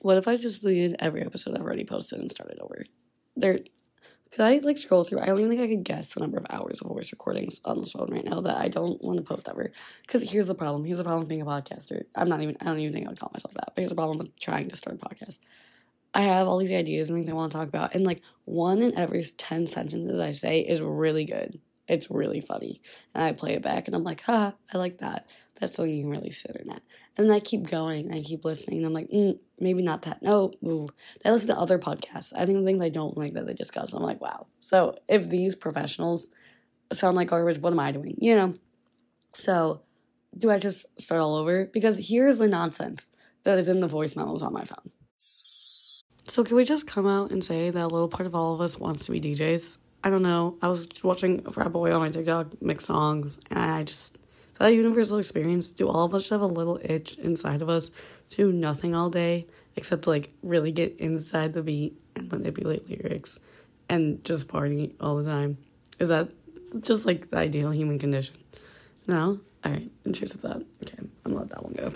what if I just deleted every episode I've already posted and started over? There, could I like scroll through? I don't even think I could guess the number of hours of voice recordings on this phone right now that I don't want to post ever. Because here's the problem. Here's the problem being a podcaster. I'm not even. I don't even think I would call myself that. But here's the problem with trying to start a podcast. I have all these ideas and things I want to talk about, and like one in every ten sentences I say is really good. It's really funny, and I play it back, and I'm like, "Huh, I like that." That's something you can really sit in at. And I keep going, I keep listening, and I'm like, mm, maybe not that. No, ooh. I listen to other podcasts. I think the things I don't like that they discuss, I'm like, wow. So if these professionals sound like garbage, what am I doing? You know? So do I just start all over? Because here's the nonsense that is in the voice memos on my phone. So can we just come out and say that a little part of all of us wants to be DJs? I don't know. I was watching a Frat Boy on my TikTok mix songs, and I just that universal experience. Do all of us have a little itch inside of us to do nothing all day except like really get inside the beat and manipulate lyrics and just party all the time? Is that just like the ideal human condition? No? Alright, cheers to that. Okay, I'm gonna let that one go.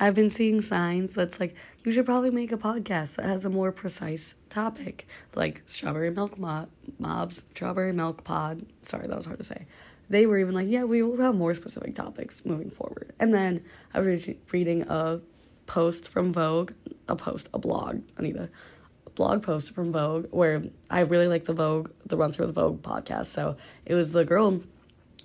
I've been seeing signs that's like, you should probably make a podcast that has a more precise topic, like strawberry milk mo- mobs, strawberry milk pod. Sorry, that was hard to say. They were even like, yeah, we will have more specific topics moving forward. And then I was reading a post from Vogue, a post, a blog, Anita, a blog post from Vogue where I really like the Vogue, the Run Through the Vogue podcast. So it was the girl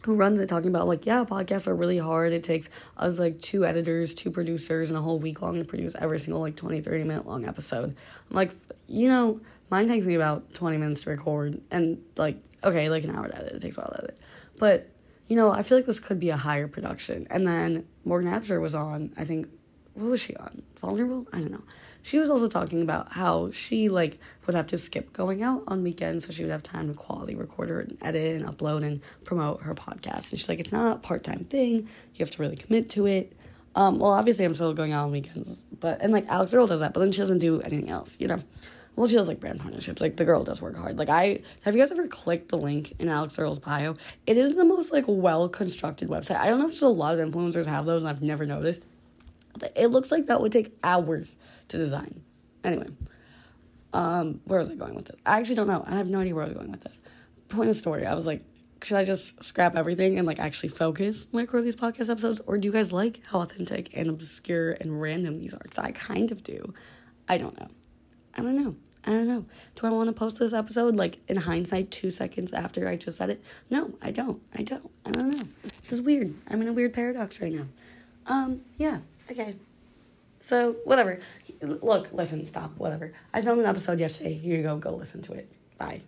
who runs it talking about like yeah podcasts are really hard it takes us like two editors two producers and a whole week long to produce every single like 20 30 minute long episode i'm like you know mine takes me about 20 minutes to record and like okay like an hour to edit it takes a while to edit but you know i feel like this could be a higher production and then morgan absher was on i think what was she on vulnerable i don't know she was also talking about how she like would have to skip going out on weekends so she would have time to quality record her and edit and upload and promote her podcast. And she's like, it's not a part time thing. You have to really commit to it. Um, well, obviously, I'm still going out on weekends, but and like Alix Earle does that, but then she doesn't do anything else, you know. Well, she does like brand partnerships. Like the girl does work hard. Like I have you guys ever clicked the link in Alix Earle's bio? It is the most like well constructed website. I don't know if just a lot of influencers have those, and I've never noticed. It looks like that would take hours to design. Anyway, um, where was I going with this? I actually don't know. I have no idea where I was going with this. Point of story, I was like, should I just scrap everything and like actually focus when I record these podcast episodes? Or do you guys like how authentic and obscure and random these are? Because I kind of do. I don't know. I don't know. I don't know. Do I want to post this episode like in hindsight two seconds after I just said it? No, I don't. I don't. I don't know. This is weird. I'm in a weird paradox right now. Um, yeah, okay. So, whatever. Look, listen, stop, whatever. I filmed an episode yesterday. Here you go, go listen to it. Bye.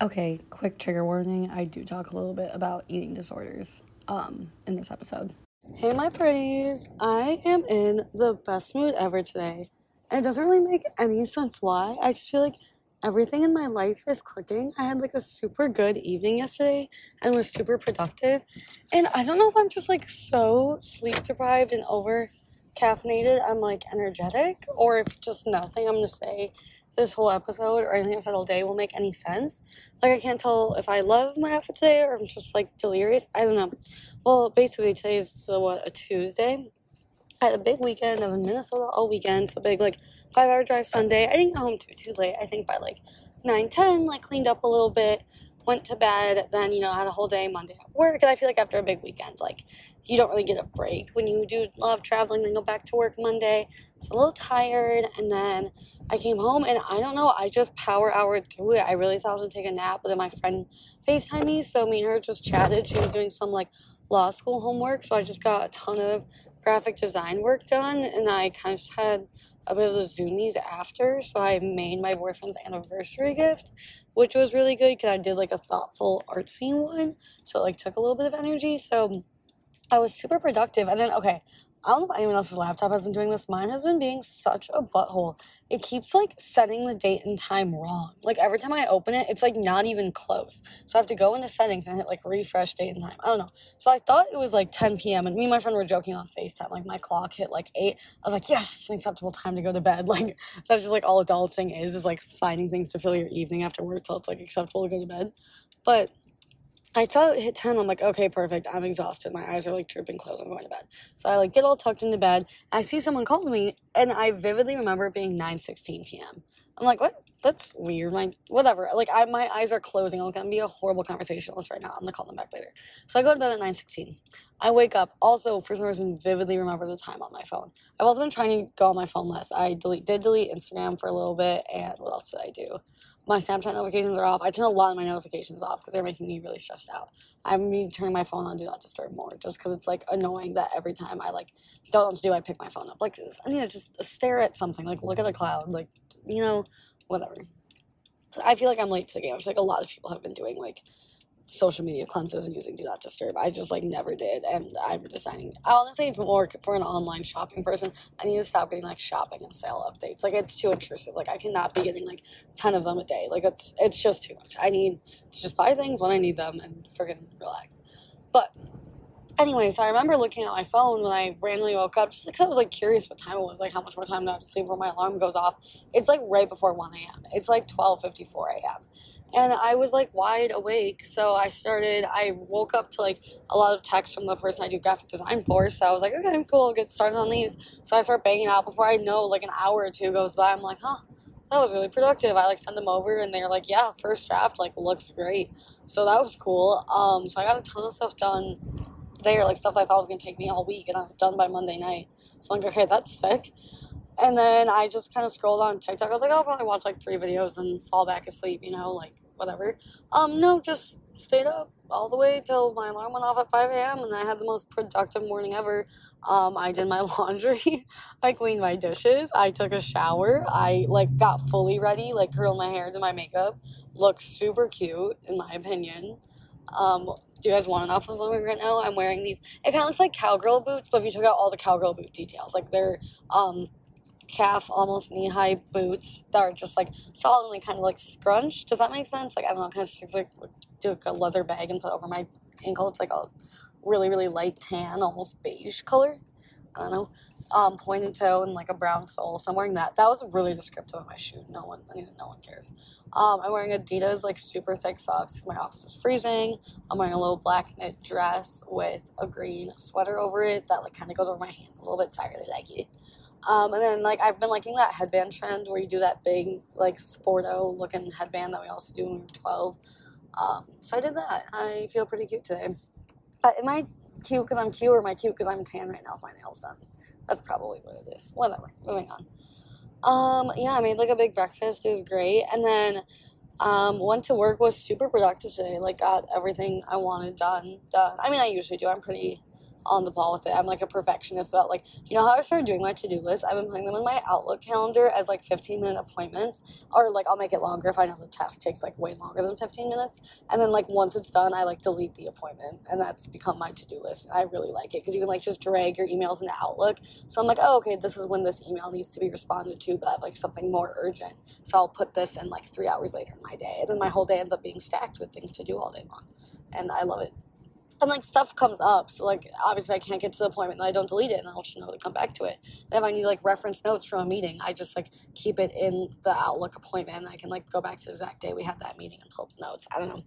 Okay, quick trigger warning. I do talk a little bit about eating disorders um in this episode. Hey my pretties, I am in the best mood ever today. And it doesn't really make any sense why. I just feel like everything in my life is clicking. I had like a super good evening yesterday and was super productive. And I don't know if I'm just like so sleep deprived and over caffeinated, I'm like energetic, or if just nothing I'm gonna say this whole episode or anything I've said all day will make any sense. Like I can't tell if I love my outfit today or I'm just like delirious. I don't know. Well, basically today's uh, what a Tuesday. I had a big weekend. I was in Minnesota all weekend, so big like five hour drive Sunday. I didn't get home too too late. I think by like nine ten, like cleaned up a little bit, went to bed. Then you know had a whole day Monday at work, and I feel like after a big weekend, like you don't really get a break when you do of traveling. Then go back to work Monday. It's a little tired, and then I came home and I don't know. I just power houred through it. I really thought I was gonna take a nap, but then my friend Facetime me, so me and her just chatted. She was doing some like law school homework, so I just got a ton of graphic design work done, and I kind of just had a bit of the zoomies after. So I made my boyfriend's anniversary gift, which was really good because I did like a thoughtful art scene one. So it like took a little bit of energy. So I was super productive. And then, okay, I don't know if anyone else's laptop has been doing this. Mine has been being such a butthole. It keeps like setting the date and time wrong. Like every time I open it, it's like not even close. So I have to go into settings and hit like refresh date and time. I don't know. So I thought it was like 10 p.m. and me and my friend were joking on FaceTime. Like my clock hit like 8. I was like, yes, it's an acceptable time to go to bed. Like that's just like all adulting is, is like finding things to fill your evening after work till it's like acceptable to go to bed. But I saw it hit 10. I'm like, okay, perfect. I'm exhausted. My eyes are like drooping closed. I'm going to bed. So I like get all tucked into bed. I see someone calls me and I vividly remember it being 9 16 p.m. I'm like, what? That's weird. My whatever. Like I my eyes are closing. I'm gonna be a horrible conversationalist right now. I'm gonna call them back later. So I go to bed at 9 16. I wake up, also for some reason vividly remember the time on my phone. I've also been trying to go on my phone less. I delete did delete Instagram for a little bit and what else did I do? My Snapchat notifications are off. I turn a lot of my notifications off because they're making me really stressed out. I'm me turning my phone on do not disturb more just because it's like annoying that every time I like don't what to do, I pick my phone up. Like I need to just stare at something, like look at a cloud, like you know, whatever. I feel like I'm late to the game. Like a lot of people have been doing like social media cleanses and using do not disturb. I just like never did, and I'm deciding. I honestly, it's more for an online shopping person. I need to stop getting like shopping and sale updates. Like it's too intrusive. Like I cannot be getting like ten of them a day. Like it's it's just too much. I need to just buy things when I need them and friggin' relax. But anyway, so I remember looking at my phone when I randomly woke up, just because I was like curious what time it was, like how much more time do I have to sleep before my alarm goes off. It's like right before one a.m. It's like twelve fifty four a.m and I was like wide awake. So I started, I woke up to like a lot of texts from the person I do graphic design for. So I was like, okay, cool, I'll get started on these. So I start banging out before I know, like an hour or two goes by. I'm like, huh, that was really productive. I like send them over and they're like, yeah, first draft like looks great. So that was cool. Um, so I got a ton of stuff done there, like stuff I thought was gonna take me all week, and I was done by Monday night. So I'm like, okay, that's sick. And then I just kind of scrolled on TikTok. I was like, I'll probably watch like three videos and fall back asleep, you know, like whatever. Um, no, just stayed up all the way till my alarm went off at 5 a.m. and I had the most productive morning ever. Um, I did my laundry, I cleaned my dishes, I took a shower, I like got fully ready, like curled my hair, did my makeup, looked super cute in my opinion. Um, do you guys want an outfit I'm right now? I'm wearing these. It kind of looks like cowgirl boots, but if you took out all the cowgirl boot details, like they're um calf, almost knee high boots that are just like solidly kind of like scrunched. Does that make sense? Like I don't know, kind of just like do like a leather bag and put over my ankle. It's like a really really light tan, almost beige color. I don't know. Um, pointed toe and like a brown sole. So I'm wearing that. That was really descriptive of my shoe. No one, no one cares. Um, I'm wearing Adidas like super thick socks my office is freezing. I'm wearing a little black knit dress with a green sweater over it that like kind of goes over my hands a little bit. So I really like it. Um, and then like I've been liking that headband trend where you do that big like sporto looking headband that we also do when we were twelve. Um, so I did that. I feel pretty cute today. But am I cute because I'm cute or am I cute because I'm tan right now with my nails done? That's probably what it is. Whatever. Moving on. Um, yeah, I made like a big breakfast. It was great. And then um, went to work was super productive today. Like got everything I wanted done. Done. I mean, I usually do. I'm pretty on the ball with it. I'm like a perfectionist about like you know how I started doing my to do list. I've been putting them in my Outlook calendar as like 15 minute appointments, or like I'll make it longer if I know the task takes like way longer than 15 minutes. And then like once it's done, I like delete the appointment, and that's become my to do list. I really like it because you can like just drag your emails into Outlook. So I'm like, oh okay, this is when this email needs to be responded to, but I have like something more urgent. So I'll put this in like three hours later in my day, and then my whole day ends up being stacked with things to do all day long, and I love it and like stuff comes up. So like obviously I can't get to the appointment and I don't delete it and I'll just know to come back to it. And if I need like reference notes from a meeting, I just like keep it in the Outlook appointment and I can like go back to the exact day we had that meeting and pull up the notes. I don't know.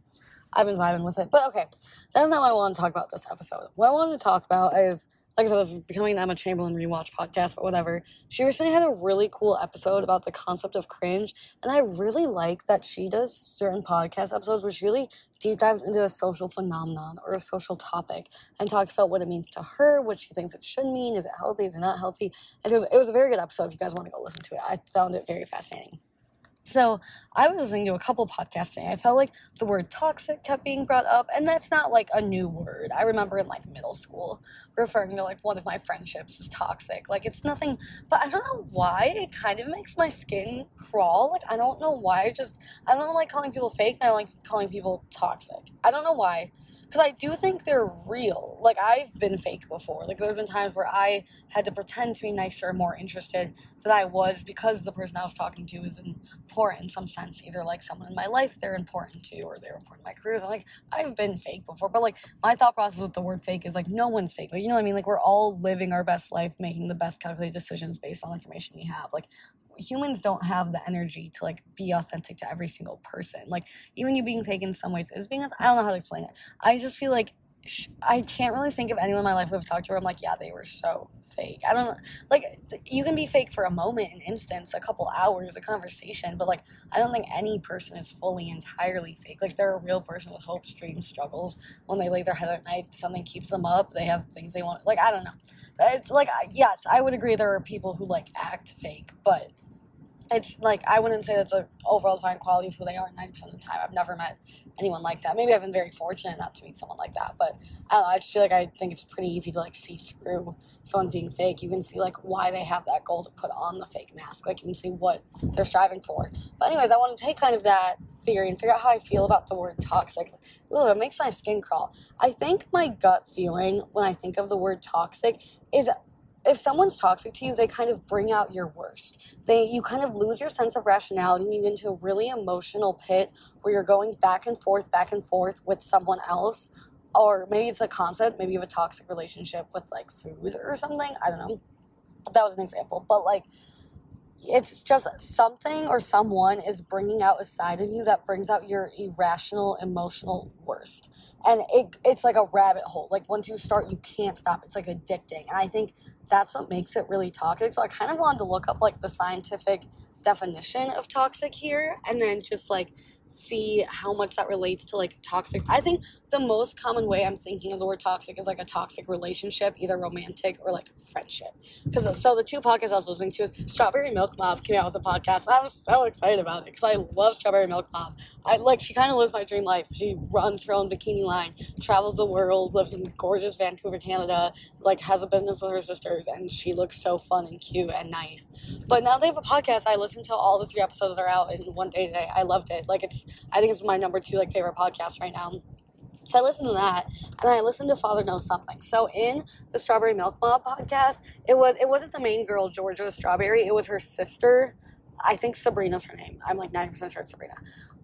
I've been vibing with it. But okay, that's not what I want to talk about this episode. What I wanted to talk about is like I said, this is becoming the Emma Chamberlain rewatch podcast, but whatever. She recently had a really cool episode about the concept of cringe, and I really like that she does certain podcast episodes where she really deep dives into a social phenomenon or a social topic and talks about what it means to her, what she thinks it should mean, is it healthy, is it not healthy. And it was it was a very good episode if you guys want to go listen to it. I found it very fascinating. So I was listening to a couple podcasts today. I felt like the word toxic kept being brought up, and that's not like a new word. I remember in like middle school referring to like one of my friendships as toxic. Like it's nothing, but I don't know why it kind of makes my skin crawl. Like I don't know why. I just I don't like calling people fake. I don't like calling people toxic. I don't know why because I do think they're real. Like I've been fake before. Like there's been times where I had to pretend to be nicer and more interested than I was because the person I was talking to is important in some sense. Either like someone in my life they're important to, or they're important in my career. So like I've been fake before, but like my thought process with the word fake is like no one's fake. Like you know what I mean? Like we're all living our best life, making the best calculated decisions based on information we have. Like humans don't have the energy to like be authentic to every single person. Like even you being fake in some ways is being. I don't know how to explain it. I just feel like I can't really think of anyone in my life who I've talked to where I'm like, yeah, they were so fake. I don't. Like, you can be fake for a moment, an instance, a couple hours, a conversation, but like, I don't think any person is fully, entirely fake. Like, they're a real person with hopes, dreams, struggles. When they lay their head at night, something keeps them up. They have things they want. Like, I don't know. It's like, yes, I would agree there are people who like act fake, but it's like I wouldn't say that's a overall defined quality of who they are 90% of the time. I've never met anyone like that. Maybe I've been very fortunate not to meet someone like that, but I don't know. I just feel like I think it's pretty easy to like see through someone being fake. You can see like why they have that goal to put on the fake mask. Like you can see what they're striving for. But anyways, I want to take kind of that theory and figure out how I feel about the word toxic. Ooh, it makes my skin crawl. I think my gut feeling when I think of the word toxic is if someone's toxic to you, they kind of bring out your worst. They you kind of lose your sense of rationality and you get into a really emotional pit where you're going back and forth, back and forth with someone else. Or maybe it's a concept, maybe you have a toxic relationship with like food or something. I don't know. That was an example. But like it's just something or someone is bringing out a side of you that brings out your irrational emotional worst. And it, it's like a rabbit hole. Like once you start you can't stop. It's like addicting. And i think that's what makes it really toxic. So i kind of wanted to look up like the scientific definition of toxic here and then just like see how much that relates to like toxic. I think the most common way I'm thinking of the word toxic is like a toxic relationship, either romantic or like friendship. Because so the two podcasts I was listening to is Strawberry Milk Mob came out with a podcast. I was so excited about it because I love Strawberry Milk Mob. I like she kind of lives my dream life. She runs her own bikini line, travels the world, lives in gorgeous Vancouver, Canada, like has a business with her sisters, and she looks so fun and cute and nice. But now they have a podcast. I listened to all the three episodes that are out in one day today. I loved it. Like it's I think it's my number two like favorite podcast right now. So I listened to that, and I listened to Father Knows Something. So in the Strawberry Milk Mob podcast, it was it wasn't the main girl Georgia Strawberry. It was her sister I think Sabrina's her name. I'm like 90% sure it's Sabrina.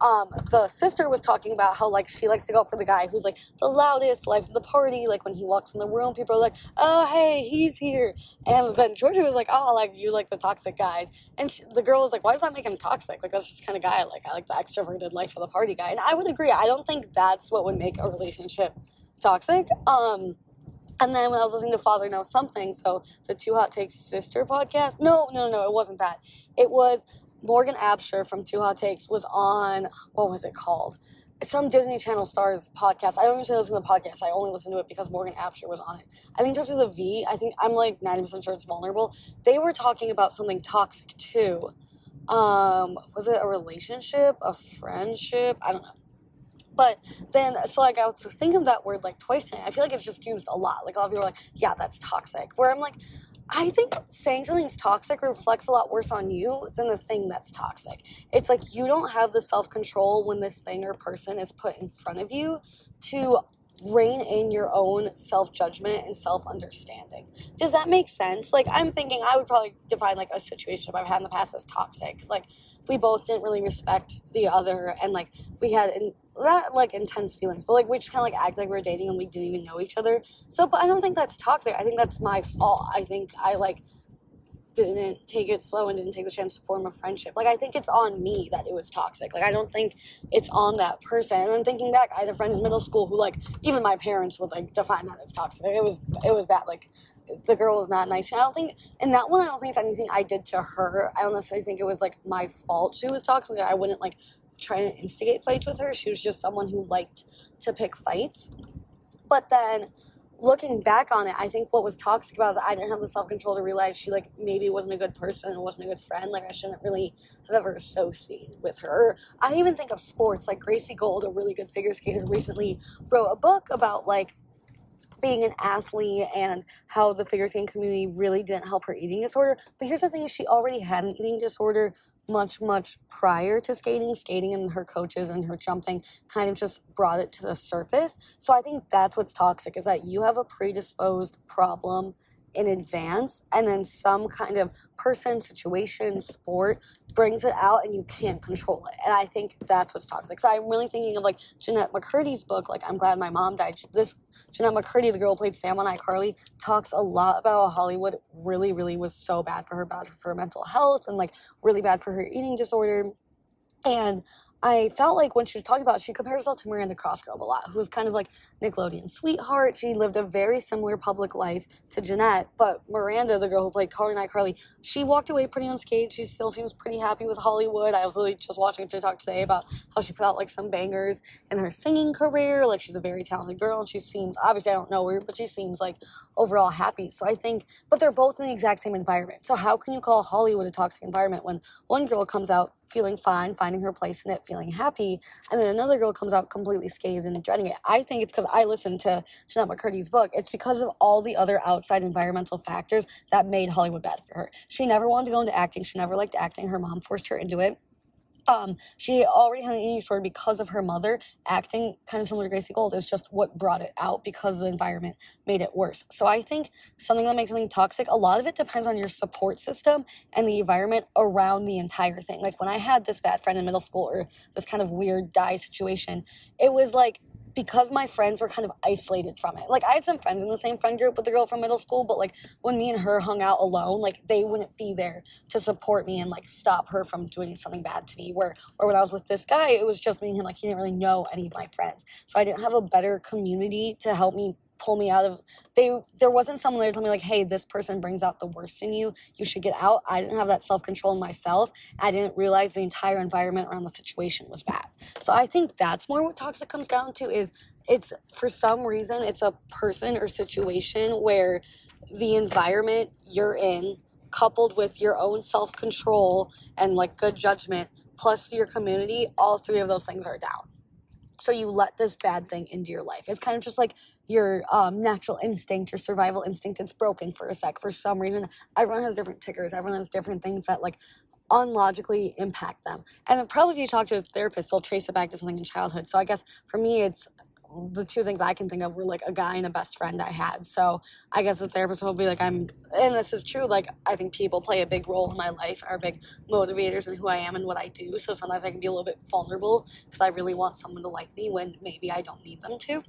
Um, the sister was talking about how like she likes to go for the guy who's like the loudest, life of the party. Like when he walks in the room, people are like, "Oh, hey, he's here." And then Georgia was like, "Oh, like you like the toxic guys." And she, the girl was like, "Why does that make him toxic? Like that's just kind of guy I like. I like the extroverted, life of the party guy." And I would agree. I don't think that's what would make a relationship toxic. Um, and then when I was listening to Father Knows Something, so the Two Hot Takes sister podcast. No, no, no, it wasn't that. It was Morgan Absher from Two Hot Takes was on what was it called? Some Disney Channel stars podcast. I don't usually listen to the podcast. I only listen to it because Morgan Absher was on it. I think it starts with a V. I think I'm like 90% sure it's vulnerable. They were talking about something toxic too. Um, was it a relationship, a friendship? I don't know. But then, so like I was thinking of that word like twice today. I feel like it's just used a lot. Like a lot of people are like, yeah, that's toxic. Where I'm like, I think saying something's toxic reflects a lot worse on you than the thing that's toxic. It's like you don't have the self control when this thing or person is put in front of you to rein in your own self judgment and self understanding. Does that make sense? Like, I'm thinking I would probably define like a situation I've had in the past as toxic. Like, we both didn't really respect the other and like we had in, not like intense feelings, but like we just kind of like act like we're dating and we didn't even know each other. So, but I don't think that's toxic. I think that's my fault. I think I like didn't take it slow and didn't take the chance to form a friendship. Like I think it's on me that it was toxic. Like I don't think it's on that person. And then thinking back, I had a friend in middle school who like even my parents would like define that as toxic. It was it was bad. Like the girl was not nice. And I don't think in that one I don't think it's anything I did to her. I don't necessarily think it was like my fault she was toxic. I wouldn't like try to instigate fights with her. She was just someone who liked to pick fights. But then looking back on it, I think what was toxic about is I didn't have the self control to realize she like maybe wasn't a good person and wasn't a good friend. Like I shouldn't really have ever associated with her. I even think of sports like Gracie Gold, a really good figure skater, recently wrote a book about like being an athlete and how the figure skating community really didn't help her eating disorder. But here's the thing: she already had an eating disorder much, much prior to skating. Skating and her coaches and her jumping kind of just brought it to the surface. So I think that's what's toxic is that you have a predisposed problem in advance and then some kind of person, situation, sport brings it out and you can't control it. And I think that's what's toxic. So I'm really thinking of like Jennette McCurdy's book, like I'm Glad My Mom Died. This Jennette McCurdy, the girl who played Sam on iCarly, talks a lot about how Hollywood really, really was so bad for her, bad for her mental health and like really bad for her eating disorder. And I felt like when she was talking about, it, she compares herself to Miranda Cosgrove a lot, who was kind of like Nickelodeon sweetheart. She lived a very similar public life to Jennette, but Miranda, the girl who played Carly Night Carly, she walked away pretty unscathed. She still seems pretty happy with Hollywood. I was literally just watching talk today about how she put out like some bangers in her singing career. Like she's a very talented girl, and she seems obviously I don't know her, but she seems like overall happy. So I think, but they're both in the exact same environment. So how can you call Hollywood a toxic environment when one girl comes out feeling fine, finding her place in it, feeling happy, and then another girl comes out completely scathed and dreading it? I think it's because I listened to Jennette McCurdy's book. It's because of all the other outside environmental factors that made Hollywood bad for her. She never wanted to go into acting. She never liked acting. Her mom forced her into it um, she already had an eating disorder because of her mother acting kind of similar to Gracie Gold is just what brought it out because the environment made it worse. So I think something that makes something toxic, a lot of it depends on your support system and the environment around the entire thing. Like when I had this bad friend in middle school or this kind of weird die situation, it was like because my friends were kind of isolated from it. Like I had some friends in the same friend group with the girl from middle school, but like when me and her hung out alone, like they wouldn't be there to support me and like stop her from doing something bad to me. Where or when I was with this guy, it was just me and him. Like he didn't really know any of my friends, so I didn't have a better community to help me pull me out of they there wasn't someone there to tell me like hey this person brings out the worst in you. You should get out. I didn't have that self-control in myself. I didn't realize the entire environment around the situation was bad. So i think that's more what toxic comes down to is it's for some reason it's a person or situation where the environment you're in coupled with your own self-control and like good judgment plus your community all three of those things are down. So you let this bad thing into your life. It's kind of just like your um, natural instinct, your survival instinct. It's broken for a sec for some reason. Everyone has different tickers. Everyone has different things that like unlogically impact them. And then probably if you talk to a therapist, they'll trace it back to something in childhood. So I guess for me, it's the two things I can think of were like a guy and a best friend I had. So I guess the therapist will be like, I'm, and this is true. Like, I think people play a big role in my life, are big motivators in who I am and what I do. So sometimes I can be a little bit vulnerable because I really want someone to like me when maybe I don't need them to.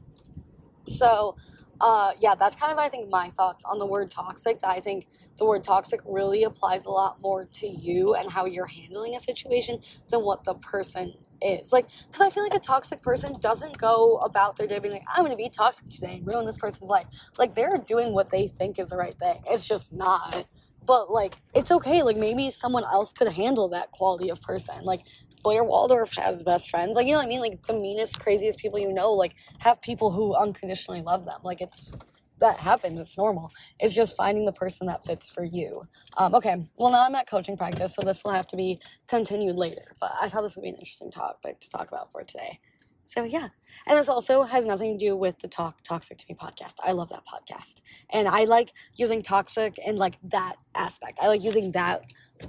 So uh, yeah, that's kind of I think my thoughts on the word toxic. That I think the word toxic really applies a lot more to you and how you're handling a situation than what the person is. Like, because I feel like a toxic person doesn't go about their day being like, I'm going to be toxic today and ruin this person's life. Like, they're doing what they think is the right thing. It's just not. But like, it's okay. Like, maybe someone else could handle that quality of person. Like, Blair Waldorf has best friends. Like, you know what I mean? Like, the meanest, craziest people you know, like, have people who unconditionally love them. Like, it's that happens. It's normal. It's just finding the person that fits for you. Um, okay. Well, now I'm at coaching practice, so this will have to be continued later. But I thought this would be an interesting topic to talk about for today. So yeah, and this also has nothing to do with the talk toxic to me podcast. I love that podcast, and I like using toxic in like that aspect. I like using that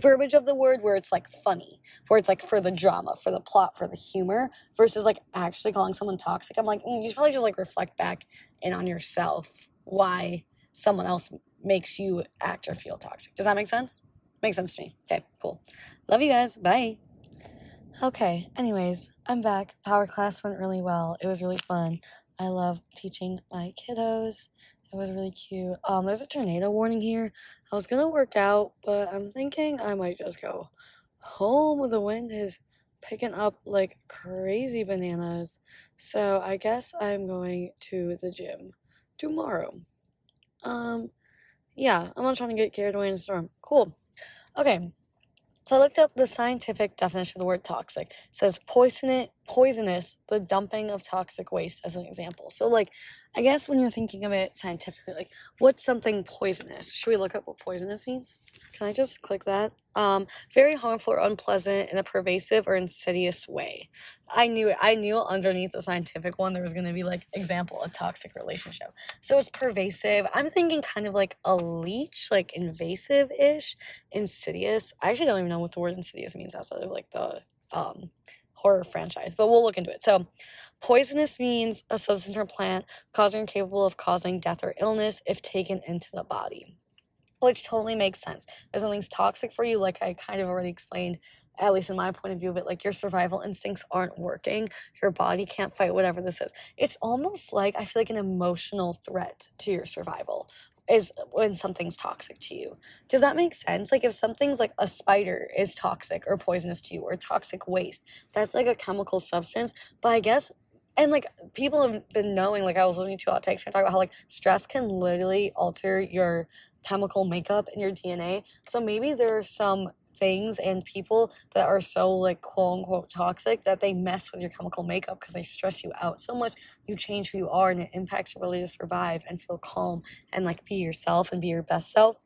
verbiage of the word where it's like funny, where it's like for the drama, for the plot, for the humor, versus like actually calling someone toxic. I'm like, mm, you should probably just like reflect back in on yourself why someone else makes you act or feel toxic. Does that make sense? Makes sense to me. Okay, cool. Love you guys. Bye. Okay, anyways, I'm back. Power class went really well. It was really fun. I love teaching my kiddos. It was really cute. Um, there's a tornado warning here. I was gonna work out, but I'm thinking I might just go home. The wind is picking up like crazy bananas. So I guess I'm going to the gym tomorrow. Um, yeah, I'm not trying to get carried away in a storm. Cool. Okay, so I looked up the scientific definition of the word toxic. It says poisonous, poisonous, the dumping of toxic waste as an example. So like, I guess when you're thinking of it scientifically, like, what's something poisonous? Should we look up what poisonous means? Can I just click that? Um, very harmful or unpleasant in a pervasive or insidious way. I knew it. I knew underneath the scientific one there was going to be like example a toxic relationship. So it's pervasive. I'm thinking kind of like a leech, like invasive ish, insidious. I actually don't even know what the word insidious means outside of like the um horror franchise, but we'll look into it. So, poisonous means a substance or plant causing or capable of causing death or illness if taken into the body. which totally makes sense. If something's toxic for you, like I kind of already explained, at least in my point of view it, like your survival instincts aren't working. Your body can't fight whatever this is. It's almost like I feel like an emotional threat to your survival is when something's toxic to you. Does that make sense? Like if something's like a spider is toxic or poisonous to you or toxic waste, that's like a chemical substance. But I guess and like people have been knowing, like I was listening to takes and talk about how like stress can literally alter your chemical makeup in your DNA. So maybe there are some things and people that are so like quote unquote toxic that they mess with your chemical makeup because they stress you out so much you change who you are and it impacts your ability to survive and feel calm and like be yourself and be your best self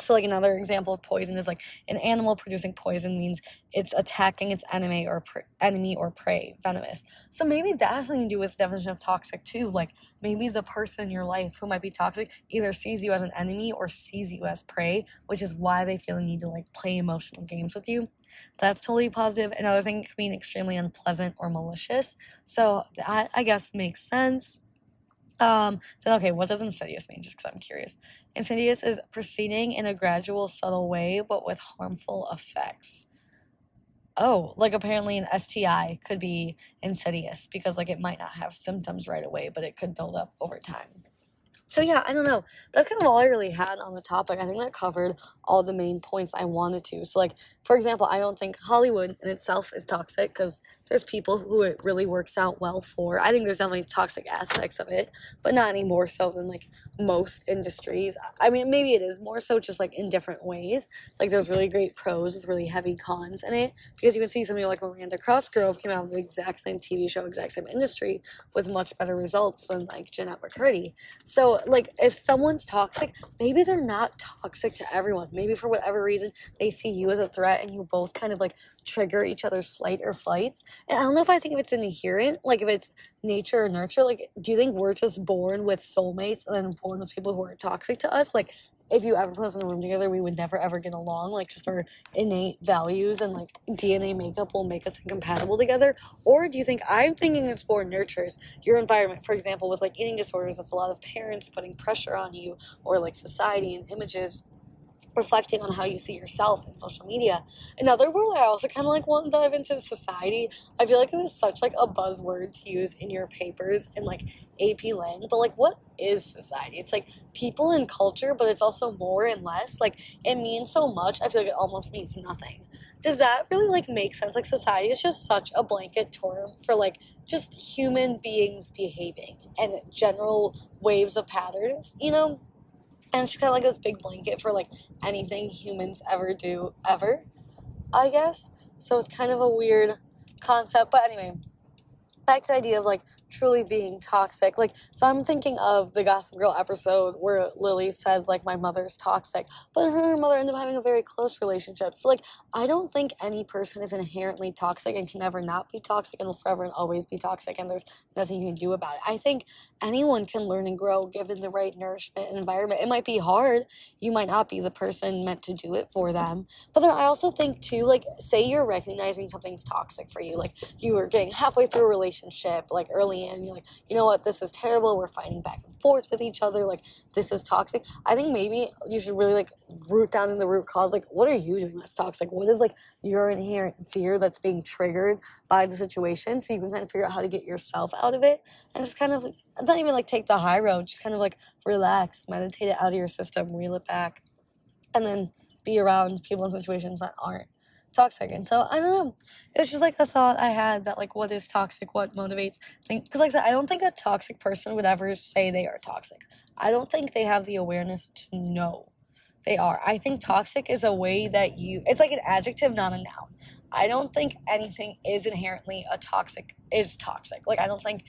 so like another example of poison is like an animal producing poison means it's attacking its enemy or pre- enemy or prey venomous. So maybe that has something to do with definition of toxic too like maybe the person in your life who might be toxic either sees you as an enemy or sees you as prey which is why they feel the need to like play emotional games with you. That's totally positive. Another thing could be extremely unpleasant or malicious. So that i guess makes sense um, then okay, what does insidious mean? Just because I'm curious. Insidious is proceeding in a gradual, subtle way, but with harmful effects. Oh, like apparently an STI could be insidious because like it might not have symptoms right away, but it could build up over time. So yeah, I don't know. That's kind of all I really had on the topic. I think that covered all the main points I wanted to. So like, for example, I don't think Hollywood in itself is toxic because there's people who it really works out well for. I think there's definitely toxic aspects of it, but not any more so than like most industries. I mean, maybe it is more so just like in different ways. Like there's really great pros with really heavy cons in it because you can see somebody like Miranda Cosgrove came out of the exact same TV show, exact same industry with much better results than like Jennette McCurdy. So like if someone's toxic, maybe they're not toxic to everyone. Maybe for whatever reason they see you as a threat and you both kind of like trigger each other's flight or flights and I don't know if I think if it's inherent, like if it's nature or nurture. Like, do you think we're just born with soulmates and then born with people who are toxic to us? Like, if you ever put us in a room together, we would never ever get along. Like, just our innate values and like DNA makeup will make us incompatible together. Or do you think I'm thinking it's born nurtures your environment? For example, with like eating disorders, that's a lot of parents putting pressure on you, or like society and images reflecting on how you see yourself in social media. Another word I also kind of like want to dive into society. I feel like it is such like a buzzword to use in your papers and like AP Lang, but like what is society? It's like people and culture, but it's also more and less. Like it means so much. I feel like it almost means nothing. Does that really like make sense? Like society is just such a blanket term for like just human beings behaving and general waves of patterns, you know? And kind of like this big blanket for like anything humans ever do ever i guess. So it's kind of a weird concept. But anyway back to the idea of like truly being toxic. Like, so I'm thinking of the Gossip Girl episode where Lily says, like, my mother's toxic, but her and her mother end up having a very close relationship. So, like, I don't think any person is inherently toxic and can never not be toxic and will forever and always be toxic, and there's nothing you can do about it. I think anyone can learn and grow given the right nourishment and environment. It might be hard. You might not be the person meant to do it for them. But then I also think, too, like, say you're recognizing something's toxic for you, like, you were getting halfway through a relationship, like, early and you're like, you know what, this is terrible. We're fighting back and forth with each other. Like, this is toxic. I think maybe you should really like root down in the root cause. Like, what are you doing that's toxic? Like, what is like your inherent fear that's being triggered by the situation? So you can kind of figure out how to get yourself out of it and just kind of not even like take the high road, just kind of like relax, meditate it out of your system, reel it back, and then be around people in situations that aren't toxic. And so I don't know. It's just like a thought I had that like what is toxic, what motivates think because like I said, I don't think a toxic person would ever say they are toxic. I don't think they have the awareness to know they are. I think toxic is a way that you it's like an adjective, not a noun. I don't think anything is inherently a toxic is toxic. Like I don't think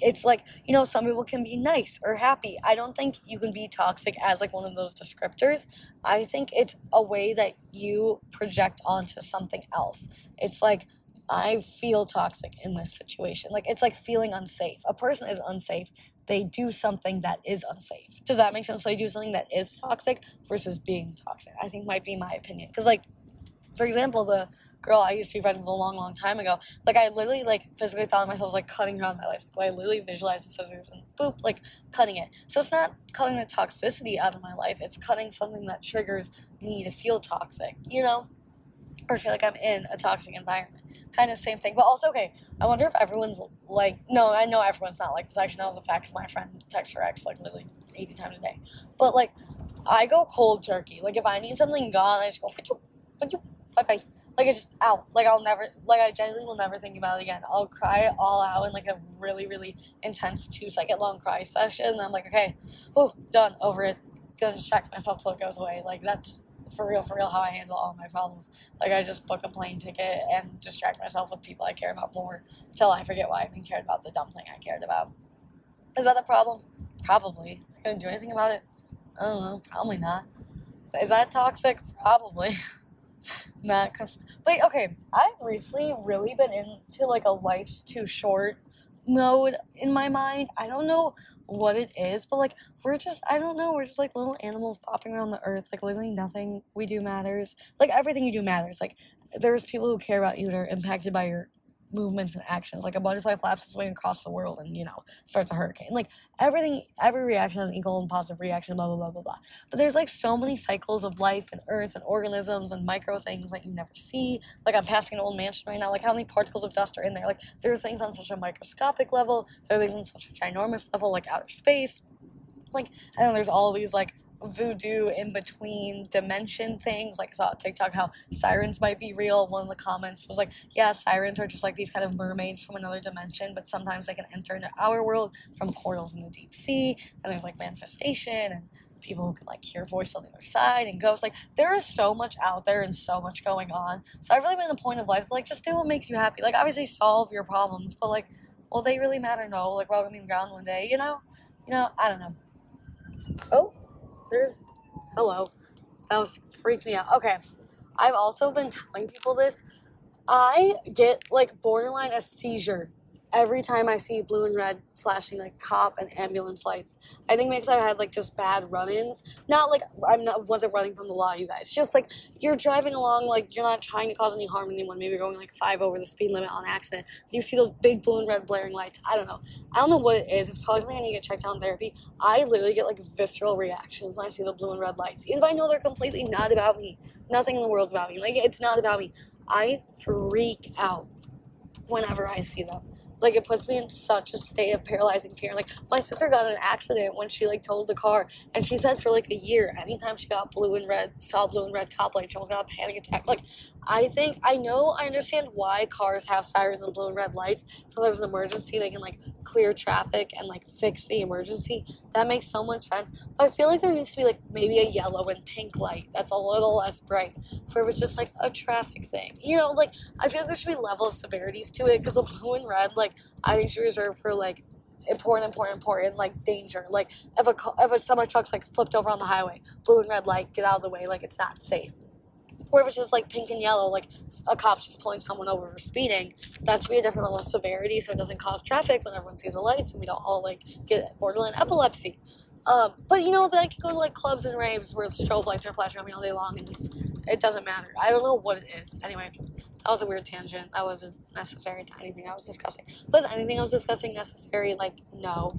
it's like you know some people can be nice or happy. I don't think you can be toxic as like one of those descriptors. I think it's a way that you project onto something else. It's like i feel toxic in this situation. Like it's like feeling unsafe. A person is unsafe. They do something that is unsafe. Does that make sense? So they do something that is toxic versus being toxic. I think might be my opinion. Because like for example the girl I used to be friends with a long, long time ago. Like I literally like physically thought of myself as like cutting her out of my life. Like, I literally visualized the scissors and boop, like cutting it. So it's not cutting the toxicity out of my life. It's cutting something that triggers me to feel toxic, you know, or feel like I'm in a toxic environment. Kind of same thing, but also okay. I wonder if everyone's like, no, I know everyone's not like this. Actually, that was a fact. Cause my friend texts her ex like literally eighty times a day. But like, I go cold turkey. Like if I need something gone, I just go bye bye. Like it's just out. Like I'll never like I genuinely will never think about it again. I'll cry all out in like a really, really intense two second long cry session and I'm like, okay, oh, done, over it. Gonna distract myself till it goes away. Like that's for real, for real how I handle all my problems. Like I just book a plane ticket and distract myself with people I care about more till I forget why I even cared about the dumb thing I cared about. Is that a problem? Probably. I gonna do anything about it? I don't know. Probably not. Is that toxic? Probably. not. Conf- but okay, I've recently really been into like a life's too short mode in my mind. I don't know what it is, but like we're just I don't know, we're just like little animals bopping around the earth. Like literally nothing we do matters. Like everything you do matters. Like there's people who care about you that are impacted by your movements and actions. Like a butterfly flaps its way across the world and, you know, starts a hurricane. Like everything, every reaction has an equal and positive reaction, blah, blah, blah, blah, blah. But there's like so many cycles of life and earth and organisms and micro things that you never see. Like I'm passing an old mansion right now. Like how many particles of dust are in there? Like there are things on such a microscopic level. There are things on such a ginormous level, like outer space. Like, and then there's all these like voodoo in between dimension things. Like I saw TikTok how sirens might be real. One of the comments was like, yeah, sirens are just like these kind of mermaids from another dimension, but sometimes they can enter into our world from portals in the deep sea. And there's like manifestation and people who can like hear voice on the other side and ghosts. Like there is so much out there and so much going on. So I've really been the point of life, like just do what makes you happy. Like obviously solve your problems, but like, will they really matter? No. Like we're all gonna be in the ground one day, you know? You know, I don't know. Oh, there's hello. That was freaked me out. Okay. I've also been telling people this. I get like borderline a seizure every time I see blue and red flashing like cop and ambulance lights. I think because I've had like just bad run-ins. Not like I'm not wasn't running from the law, you guys. Just like you're driving along, like you're not trying to cause any harm to anyone. Maybe you're going like five over the speed limit on accident. You see those big blue and red blaring lights. I don't know. I don't know what it is. It's probably something I need to get checked out in therapy. I literally get like visceral reactions when I see the blue and red lights, even if I know they're completely not about me. Nothing in the world's about me. Like it's not about me. I freak out whenever I see them like it puts me in such a state of paralyzing fear. Like my sister got an accident when she like totaled the car, and she said for like a year, anytime she got blue and red, saw blue and red cop lights, she almost got a panic attack. Like I think I know I understand why cars have sirens and blue and red lights. So there's an emergency, they can like clear traffic and like fix the emergency. That makes so much sense. But I feel like there needs to be like maybe a yellow and pink light that's a little less bright for it's just like a traffic thing. You know, like I feel like there should be level of severities to it because the blue and red, like I think should be reserved for like important, important, important, like danger. Like if a if a semi truck's like flipped over on the highway, blue and red light, get out of the way. Like it's not safe or if it's just like pink and yellow, like a cop's just pulling someone over for speeding, that should be a different level of severity so it doesn't cause traffic when everyone sees the lights and we don't all like get borderline epilepsy. Um, but you know, then I can go to like clubs and raves where the strobe lights are flashing on me all day long and it doesn't matter. I don't know what it is. Anyway, that was a weird tangent. That wasn't necessary to anything I was discussing. Was anything I was discussing necessary? Like, no.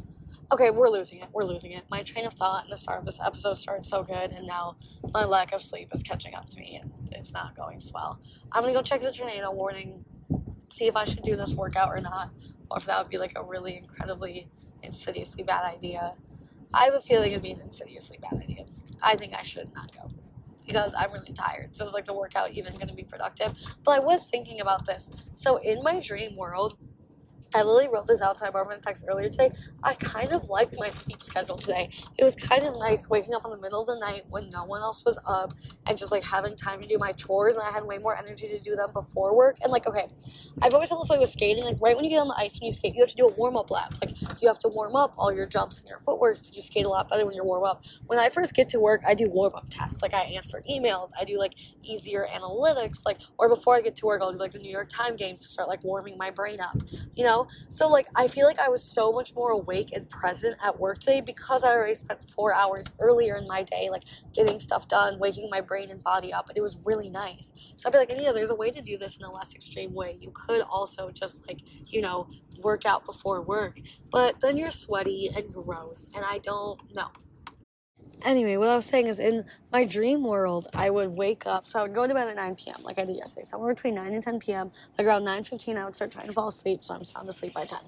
Okay, we're losing it. We're losing it. My train of thought in the start of this episode started so good, and now my lack of sleep is catching up to me, and it's not going swell. I'm gonna go check the tornado warning, see if I should do this workout or not, or if that would be like a really incredibly insidiously bad idea. I have a feeling it'd be an insidiously bad idea. I think I should not go because I'm really tired. So, is like the workout even going to be productive? But I was thinking about this. So, in my dream world, I literally wrote this out to my boyfriend text earlier today. I kind of liked my sleep schedule today. It was kind of nice waking up in the middle of the night when no one else was up and just like having time to do my chores and I had way more energy to do them before work. And like, okay, I've always felt this way with skating. Like right when you get on the ice when you skate, you have to do a warm up lap. Like you have to warm up all your jumps and your footwork. So you skate a lot better when you're warm up. When I first get to work, I do warm up tests. Like I answer emails. I do like easier analytics. Like or before I get to work, I'll do like the New York Times games to start like warming my brain up. You know know? So, like, I feel like I was so much more awake and present at work today because I already spent four hours earlier in my day, like, getting stuff done, waking my brain and body up. And it was really nice. So I'd be like, Anita, there's a way to do this in a less extreme way. You could also just, like, you know, work out before work. But then you're sweaty and gross. And I don't know. Anyway, what I was saying is in my dream world, I would wake up. So I would go to bed at 9 p.m. like I did yesterday. Somewhere between 9 and 10 p.m. Like around 9.15, I would start trying to fall asleep. So I'm sound asleep by 10.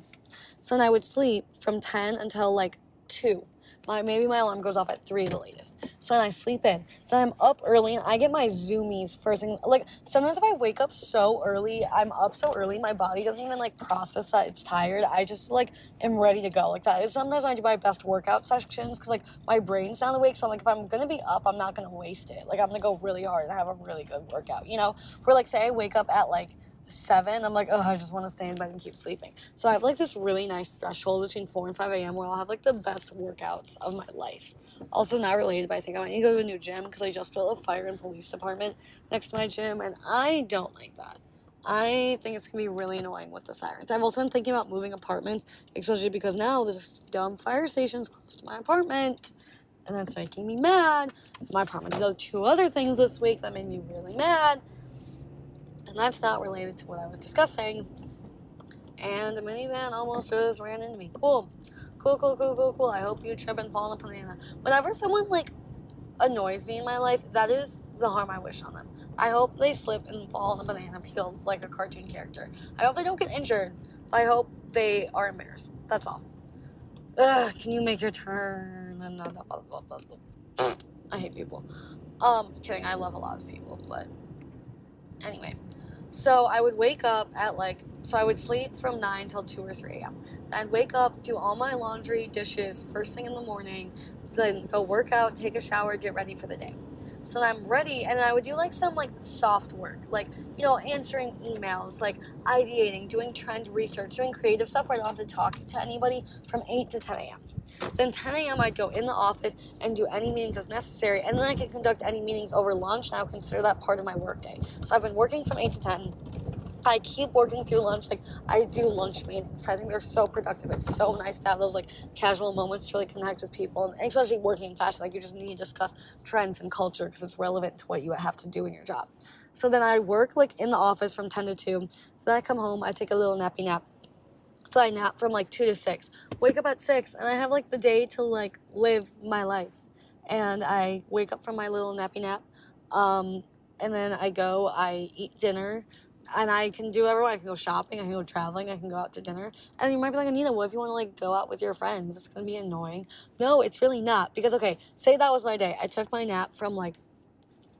So then I would sleep from 10 until like 2 my maybe my alarm goes off at three the latest. So then I sleep in. Then I'm up early and I get my zoomies first thing. Like sometimes if I wake up so early, I'm up so early, my body doesn't even like process that it's tired. I just like am ready to go. Like that is sometimes when I do my best workout sessions because like my brain's not awake. So I'm like if I'm gonna be up, I'm not gonna waste it. Like I'm gonna go really hard and have a really good workout. You know, where like say I wake up at like seven, I'm like, oh, I just want to stay in bed and keep sleeping. So I have like this really nice threshold between 4 and 5 a.m. where I'll have like the best workouts of my life. Also, not related, but I think I might need to go to a new gym because I just built a fire and police department next to my gym, and I don't like that. I think it's gonna be really annoying with the sirens. I've also been thinking about moving apartments, especially because now there's dumb fire stations close to my apartment, and that's making me mad. My apartment did two other things this week that made me really mad and that's not related to what I was discussing. And the minivan almost just ran into me. Cool. Cool, cool, cool, cool, cool. I hope you trip and fall on a banana. Whenever someone like annoys me in my life, that is the harm I wish on them. I hope they slip and fall on a banana peel like a cartoon character. I hope they don't get injured. I hope they are embarrassed. That's all. Ugh, can you make your turn? I hate people. Um, kidding. I love a lot of people, but anyway. So I would wake up at like, so I would sleep from 9 till 2 or 3 a.m. I'd wake up, do all my laundry, dishes first thing in the morning, then go work out, take a shower, get ready for the day. So I'm ready, and I would do like some like soft work, like you know, answering emails, like ideating, doing trend research, doing creative stuff where I don't have to talk to anybody from 8 to 10 a.m. Then 10 a.m. I'd go in the office and do any meetings as necessary, and then I can conduct any meetings over lunch, and I would consider that part of my workday. So I've been working from 8 to 10 I keep working through lunch. Like I do lunch meetings. I think they're so productive. It's so nice to have those like casual moments to really connect with people, and especially working in fashion. Like you just need to discuss trends and culture because it's relevant to what you have to do in your job. So then I work like in the office from ten to two. Then I come home. I take a little nappy nap. So I nap from like two to six. Wake up at six, and I have like the day to like live my life. And I wake up from my little nappy nap. Um, and then I go, I eat dinner, and I can do whatever I can go shopping, I can go traveling, I can go out to dinner. And you might be like, Anita, what if you want to like go out with your friends? It's gonna be annoying. No, it's really not. Because okay, say that was my day. I took my nap from like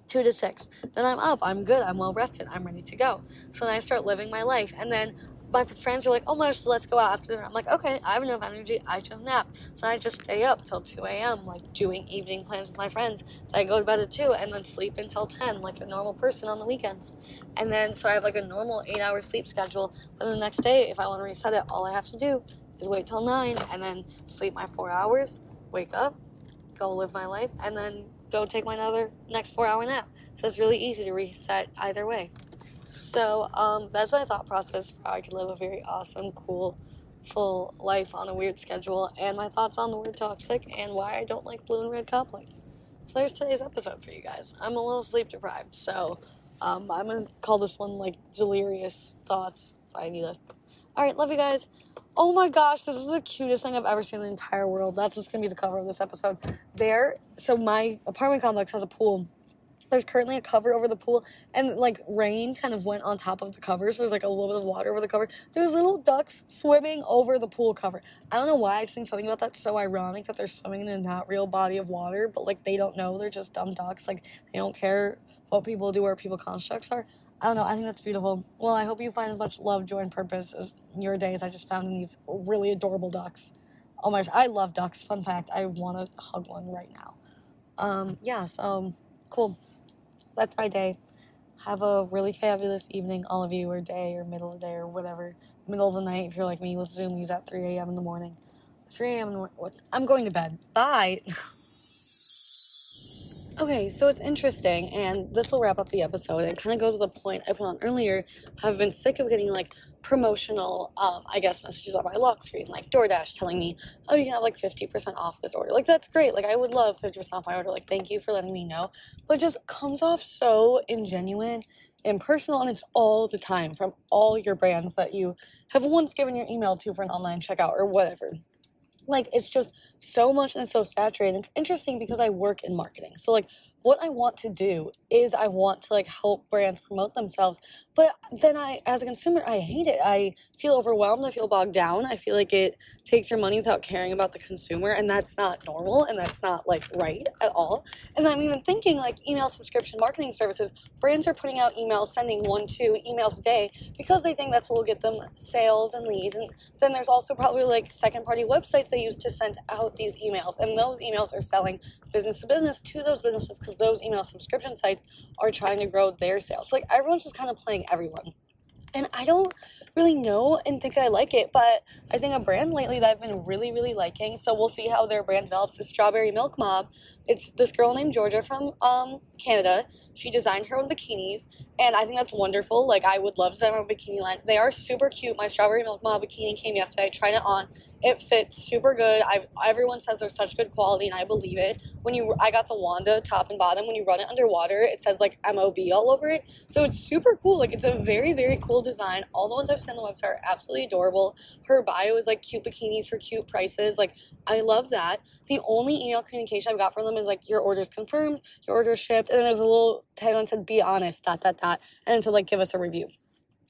two to six. Then I'm up, I'm good, I'm well rested, I'm ready to go. So then I start living my life. And then my friends are like, oh my gosh, let's go out after dinner. I'm like, okay, I have enough energy. I just nap. So I just stay up till 2 a.m., like doing evening plans with my friends. Then I go to bed at 2 and then sleep until 10, like a normal person on the weekends. And then, so I have like a normal eight hour sleep schedule. But the next day, if I want to reset it, all I have to do is wait till 9 and then sleep my four hours, wake up, go live my life, and then go take my another next four hour nap. So it's really easy to reset either way. So um, that's my thought process for how I can live a very awesome, cool, full life on a weird schedule, and my thoughts on the word toxic and why I don't like blue and red complex. So there's today's episode for you guys. I'm a little sleep deprived, so um, I'm gonna call this one like delirious thoughts by Anita. All right, love you guys. Oh my gosh, this is the cutest thing I've ever seen in the entire world. That's what's gonna be the cover of this episode. There, so my apartment complex has a pool there's currently a cover over the pool, and like rain kind of went on top of the cover, so there's like a little bit of water over the cover. There's little ducks swimming over the pool cover. I don't know why. I just think something about that's so ironic that they're swimming in a not real body of water, but like they don't know. They're just dumb ducks. Like they don't care what people do or people constructs are. I don't know. I think that's beautiful. Well, I hope you find as much love, joy, and purpose as in your days I just found in these really adorable ducks. Oh my gosh, I love ducks. Fun fact, I want to hug one right now. Um, yeah, so cool that's my day. Have a really fabulous evening, all of you, or day, or middle of the day, or whatever. Middle of the night, if you're like me with Zoomies at 3 a.m. in the morning. 3 a.m. in the morning. I'm going to bed. Bye. Okay, so it's interesting, and this will wrap up the episode. It kind of goes to the point I put on earlier. I've been sick of getting like promotional, um, I guess, messages on my lock screen, like DoorDash telling me, oh, you can have like 50% off this order. Like, that's great. Like, I would love 50% off my order. Like, thank you for letting me know. But it just comes off so ingenuine and personal, and it's all the time from all your brands that you have once given your email to for an online checkout or whatever. Like, it's just so much and it's so saturated. It's interesting because I work in marketing. So, like, what I want to do is I want to like help brands promote themselves. But then I, as a consumer, I hate it. I feel overwhelmed. I feel bogged down. I feel like it takes your money without caring about the consumer. And that's not normal. And that's not like right at all. And I'm even thinking like email subscription marketing services, brands are putting out emails, sending one, two emails a day because they think that's what will get them sales and leads. And then there's also probably like second party websites they use to send out these emails. And those emails are selling business to business to those businesses because those email subscription sites are trying to grow their sales. Like everyone's just kind of playing everyone. And I don't really know and think I like it, but I think a brand lately that I've been really, really liking. So we'll see how their brand develops is Strawberry Milk Mob. It's this girl named Georgia from um, Canada. She designed her own bikinis, and I think that's wonderful. Like I would love to have a bikini line. They are super cute. My Strawberry Milk bikini came yesterday. I tried it on. It fits super good. I everyone says they're such good quality, and I believe it. When you, I got the Wanda top and bottom. When you run it underwater, it says like MOB all over it. So it's super cool. Like it's a very, very cool design. All the ones I've seen on the website are absolutely adorable. Her bio is like cute bikinis for cute prices. Like I love that. The only email communication I've got from them is like your order's confirmed, your order's shipped, and there's a little tagline said "Be honest," dot dot dot, and then said like give us a review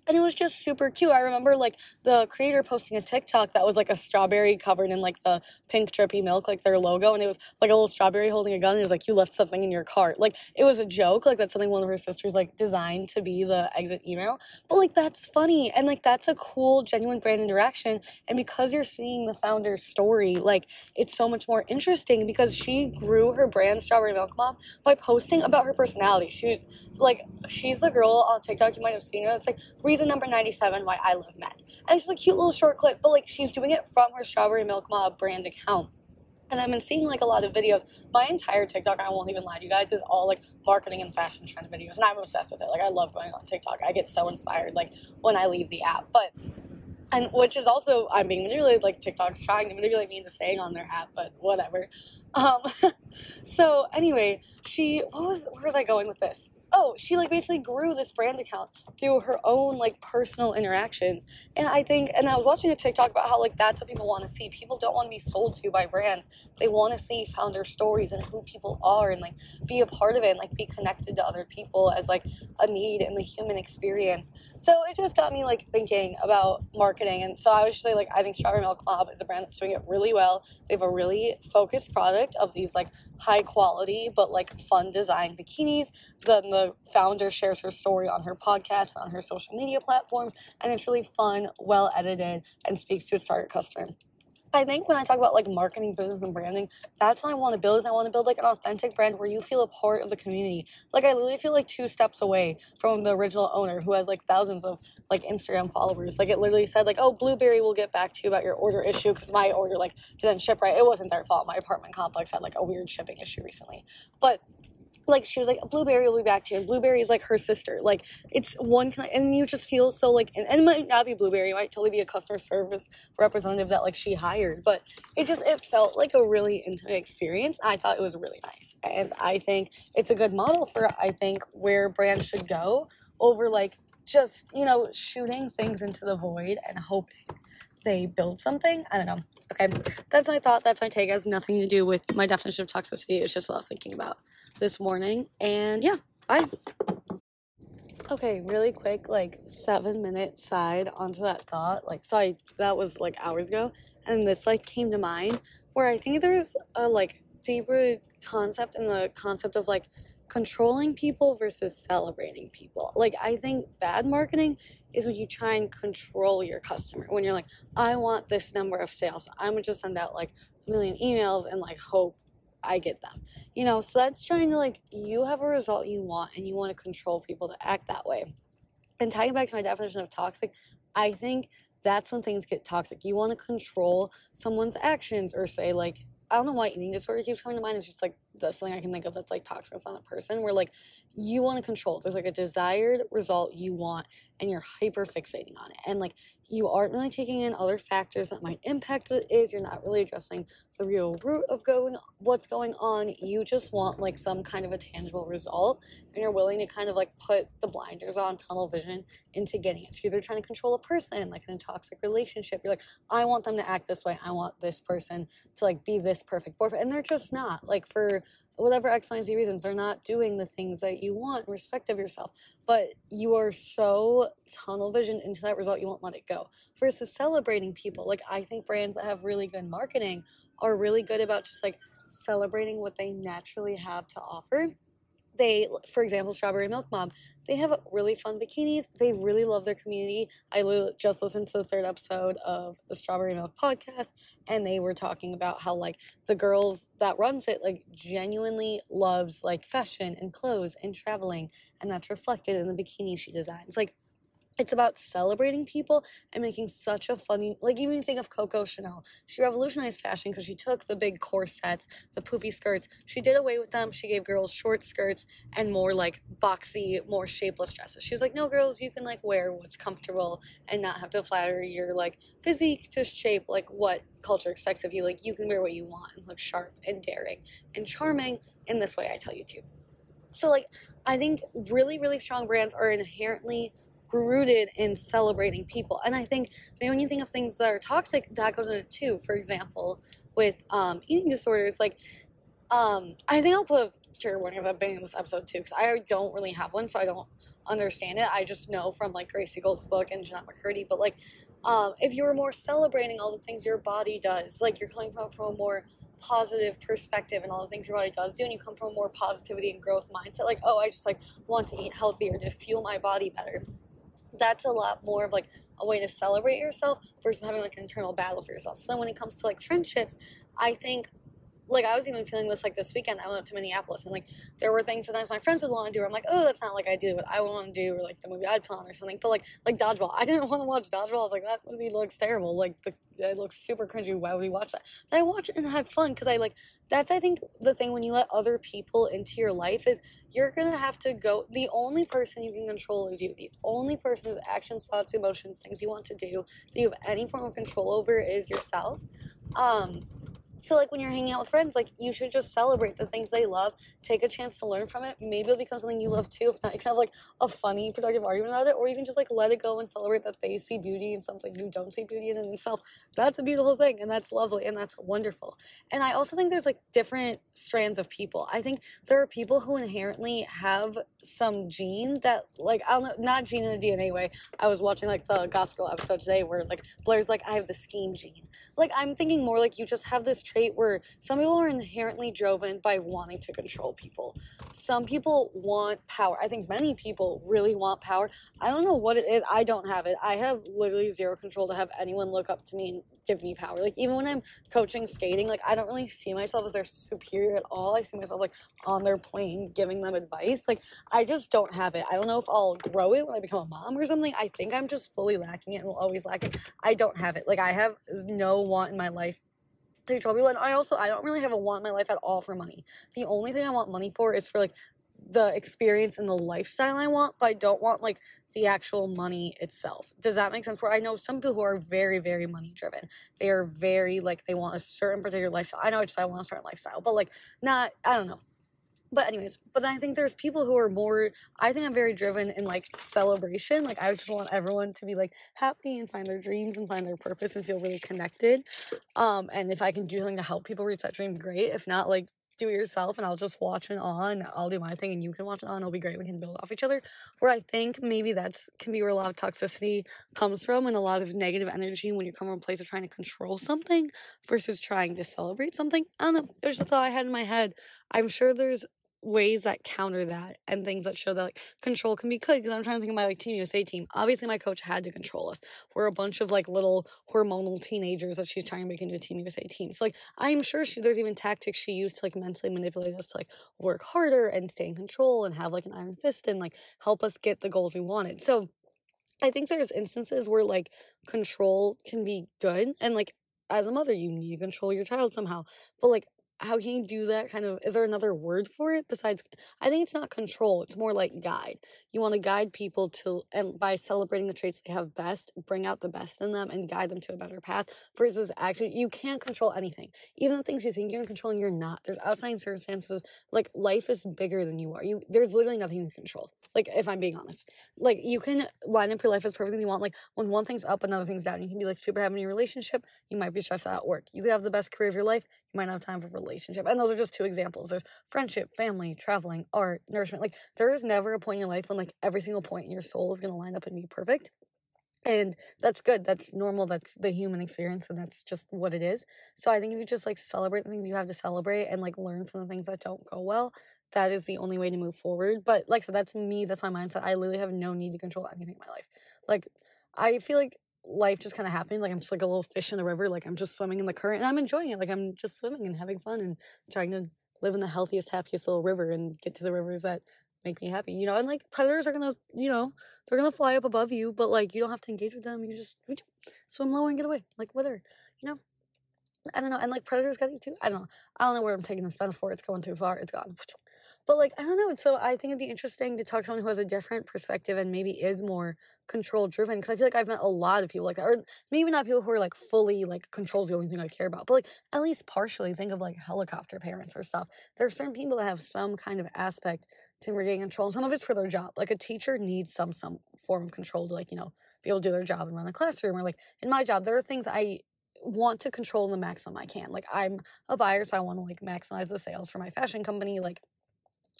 and it was just super cute. I remember like the creator posting a TikTok that was like a strawberry covered in like the pink drippy milk, like their logo, and it was like a little strawberry holding a gun. And it was like you left something in your cart. Like it was a joke. Like that's something one of her sisters like designed to be the exit email. But like that's funny and like that's a cool, genuine brand interaction. And because you're seeing the founder's story, like it's so much more interesting because she grew her brand Strawberry Milk Mom by posting about her personality. She was like she's the girl on TikTok you might have seen her. It's like reason number 97 why I love men. And it's just a cute little short clip, but like she's doing it from her Strawberry Milk Mob brand account. And I've been seeing like a lot of videos. My entire TikTok, I won't even lie to you guys, is all like marketing and fashion trend videos. And I'm obsessed with it. Like I love going on TikTok. I get so inspired like when I leave the app. But and which is also I'm being manipulated like TikTok's trying to manipulate me into staying on their app, but whatever. Um so anyway, she what was where was I going with this? Oh, she like basically grew this brand account through her own like personal interactions. And I think, and I was watching a TikTok about how like that's what people want to see. People don't want to be sold to by brands. They want to see founder stories and who people are and like be a part of it and like be connected to other people as like a need in the human experience. So it just got me like thinking about marketing. And so I was just like, I think Strawberry Milk Mob is a brand that's doing it really well. They have a really focused product of these like high quality but like fun design bikinis. Then the founder shares her story on her podcast, on her social media platforms, and it's really fun, well edited, and speaks to its target customer. I think when I talk about like marketing, business, and branding, that's what I want to build. Is I want to build like an authentic brand where you feel a part of the community. Like I literally feel like two steps away from the original owner who has like thousands of like Instagram followers. Like it literally said like, "Oh, Blueberry will get back to you about your order issue because my order like didn't ship right. It wasn't their fault. My apartment complex had like a weird shipping issue recently, but like she was like blueberry will be back to you. And blueberry is like her sister. Like it's one kind and you just feel so like and, and it might not be blueberry it might totally be a customer service representative that like she hired but it just it felt like a really intimate experience. I thought it was really nice and i think it's a good model for i think where brands should go over like just you know shooting things into the void and hoping they build something i don't know okay that's my thought that's my take it has nothing to do with my definition of toxicity it's just what i was thinking about this morning. And yeah, bye. Okay, really quick, like seven minute side onto that thought. Like, sorry, that was like hours ago. And this like came to mind where I think there's a like deeper concept in the concept of like controlling people versus celebrating people. Like, I think bad marketing is when you try and control your customer. When you're like, I want this number of sales, I'm gonna just send out like a million emails and like hope I get them. You know, so that's trying to like, you have a result you want and you want to control people to act that way. And tying back to my definition of toxic, I think that's when things get toxic. You want to control someone's actions or say, like, I don't know why eating disorder keeps coming to mind. It's just like that's something I can think of that's like toxic. It's not a person where like you want to control. There's like a desired result you want and you're hyper fixating on it. And like you aren't really taking in other factors that might impact what it is. You're not really addressing the real root of going what's going on. You just want like some kind of a tangible result and you're willing to kind of like put the blinders on tunnel vision into getting it. So you're either trying to control a person, like in a toxic relationship. You're like, I want them to act this way. I want this person to like be this perfect boyfriend. And they're just not. Like for whatever X, Y, Z reasons, they're not doing the things that you want respect of yourself. But you are so tunnel visioned into that result, you won't let it go. Versus celebrating people. Like, I think brands that have really good marketing are really good about just like celebrating what they naturally have to offer they for example strawberry milk mom they have really fun bikinis. They really love their community. I just listened to the third episode of the strawberry milk podcast and they were talking about how like the girls that runs it like genuinely loves like fashion and clothes and traveling and that's reflected in the bikini she designs. Like it's about celebrating people and making such a funny like even think of coco chanel. She revolutionized fashion because she took the big corsets the poofy skirts. She did away with them. She gave girls short skirts and more like boxy more shapeless dresses. She was like no girls you can like wear what's comfortable and not have to flatter your like physique to shape like what culture expects of you. Like you can wear what you want and look sharp and daring and charming in this way i tell you to so like i think really really strong brands are inherently rooted in celebrating people. And I think maybe when you think of things that are toxic, that goes into too. For example, with um, eating disorders, like um, I think I'll put a trigger warning of that being in this episode too, because I don't really have one, so I don't understand it. I just know from like Gracie Gold's book and Jennette McCurdy, but like um, if you were more celebrating all the things your body does, like you're coming from, from a more positive perspective and all the things your body does do, and you come from a more positivity and growth mindset, like, oh, I just like want to eat healthier to fuel my body better that's a lot more of like a way to celebrate yourself versus having like an internal battle for yourself. So then when it comes to like friendships, I think like I was even feeling this like this weekend. I went up to Minneapolis and like there were things sometimes my friends would want to do. or I'm like, oh, that's not like I do what I want to do, or like the movie I'd plan or something. But like like dodgeball, I didn't want to watch dodgeball. I was like, that movie looks terrible. Like the it looks super cringy. Why would we watch that? But I watch it and have fun because I like that's I think the thing when you let other people into your life is you're gonna have to go. The only person you can control is you. The only person whose actions, thoughts, emotions, things you want to do that you have any form of control over is yourself. Um, so, like, when you're hanging out with friends, like, you should just celebrate the things they love, take a chance to learn from it. Maybe it'll become something you love too. If not, you can have, like, a funny, productive argument about it, or you can just, like, let it go and celebrate that they see beauty in something you don't see beauty in themselves. That's a beautiful thing, and that's lovely, and that's wonderful. And I also think there's, like, different strands of people. I think there are people who inherently have some gene that, like, I don't know, not gene in the DNA way. I was watching, like, the gospel episode today where, like, Blair's like, I have the scheme gene. Like, I'm thinking more like you just have this trait where some people are inherently driven by wanting to control people. Some people want power. I think many people really want power. I don't know what it is. I don't have it. I have literally zero control to have anyone look up to me and give me power. Like even when I'm coaching skating, like I don't really see myself as their superior at all. I see myself like on their plane giving them advice. Like I just don't have it. I don't know if I'll grow it when I become a mom or something. I think I'm just fully lacking it and will always lack it. I don't have it. Like I have no want in my life to people. And I also I don't really have a want in my life at all for money. The only thing I want money for is for like the experience and the lifestyle I want, but I don't want like the actual money itself. Does that make sense? Where I know some people who are very, very money driven. They are very like they want a certain particular lifestyle. I know I just I want a certain lifestyle, but like not I don't know. But anyways, but I think there's people who are more I think I'm very driven in like celebration. Like I just want everyone to be like happy and find their dreams and find their purpose and feel really connected. Um and if I can do something to help people reach that dream, great. If not, like do it yourself and I'll just watch it on. I'll do my thing and you can watch it on. It'll be great. We can build off each other. Where I think maybe that's can be where a lot of toxicity comes from and a lot of negative energy when you come from a place of trying to control something versus trying to celebrate something. I don't know. It was just a thought I had in my head. I'm sure there's ways that counter that and things that show that like control can be good because I'm trying to think of my like Team USA team. Obviously, my coach had to control us. We're a bunch of like little hormonal teenagers that she's trying to make into a Team USA team. So like I'm sure she there's even tactics she used to like mentally manipulate us to like work harder and stay in control and have like an iron fist and like help us get the goals we wanted. So I think there's instances where like control can be good and like as a mother you need to control your child somehow. But like how can you do that kind of is there another word for it besides i think it's not control it's more like guide. You want to guide people to and by celebrating the traits they have best bring out the best in them and guide them to a better path versus actually you can't control anything. Even the things you think you're in control and you're not there's outside circumstances like life is bigger than you are. You there's literally nothing you can control like if i'm being honest. Like you can line up your life as perfect as you want like when one thing's up another thing's down. You can be like super happy in your relationship you might be stressed out at work. You could have the best career of your life you might not have time for relationship. And those are just two examples. There's friendship, family, traveling, art, nourishment. Like there is never a point in your life when like every single point in your soul is going to line up and be perfect. And that's good. That's normal. That's the human experience and that's just what it is. So I think if you just like celebrate the things you have to celebrate and like learn from the things that don't go well, that is the only way to move forward. But like I said, that's me. That's my mindset. I literally have no need to control anything in my life. Like I feel like life just kind of happening. Like I'm just like a little fish in the river. Like I'm just swimming in the current and I'm enjoying it. Like I'm just swimming and having fun and trying to live in the healthiest, happiest little river and get to the rivers that make me happy. You know, and like predators are gonna, you know, they're gonna fly up above you, but like you don't have to engage with them. You just swim low and get away. Like whatever, you know. I don't know. And like predators got you too. I don't know. I don't know where I'm taking this metaphor. It's going too far. It's gone. But like, I don't know. So I think it'd be interesting to talk to someone who has a different perspective and maybe is more control driven. Cause I feel like I've met a lot of people like that. Or maybe not people who are like fully like control's the only thing I care about, but like at least partially think of like helicopter parents or stuff. There are certain people that have some kind of aspect to regain control. And some of it's for their job. Like a teacher needs some some form of control to like, you know, be able to do their job and run the classroom. Or like in my job, there are things I want to control the maximum I can. Like I'm a buyer, so I want to like maximize the sales for my fashion company. Like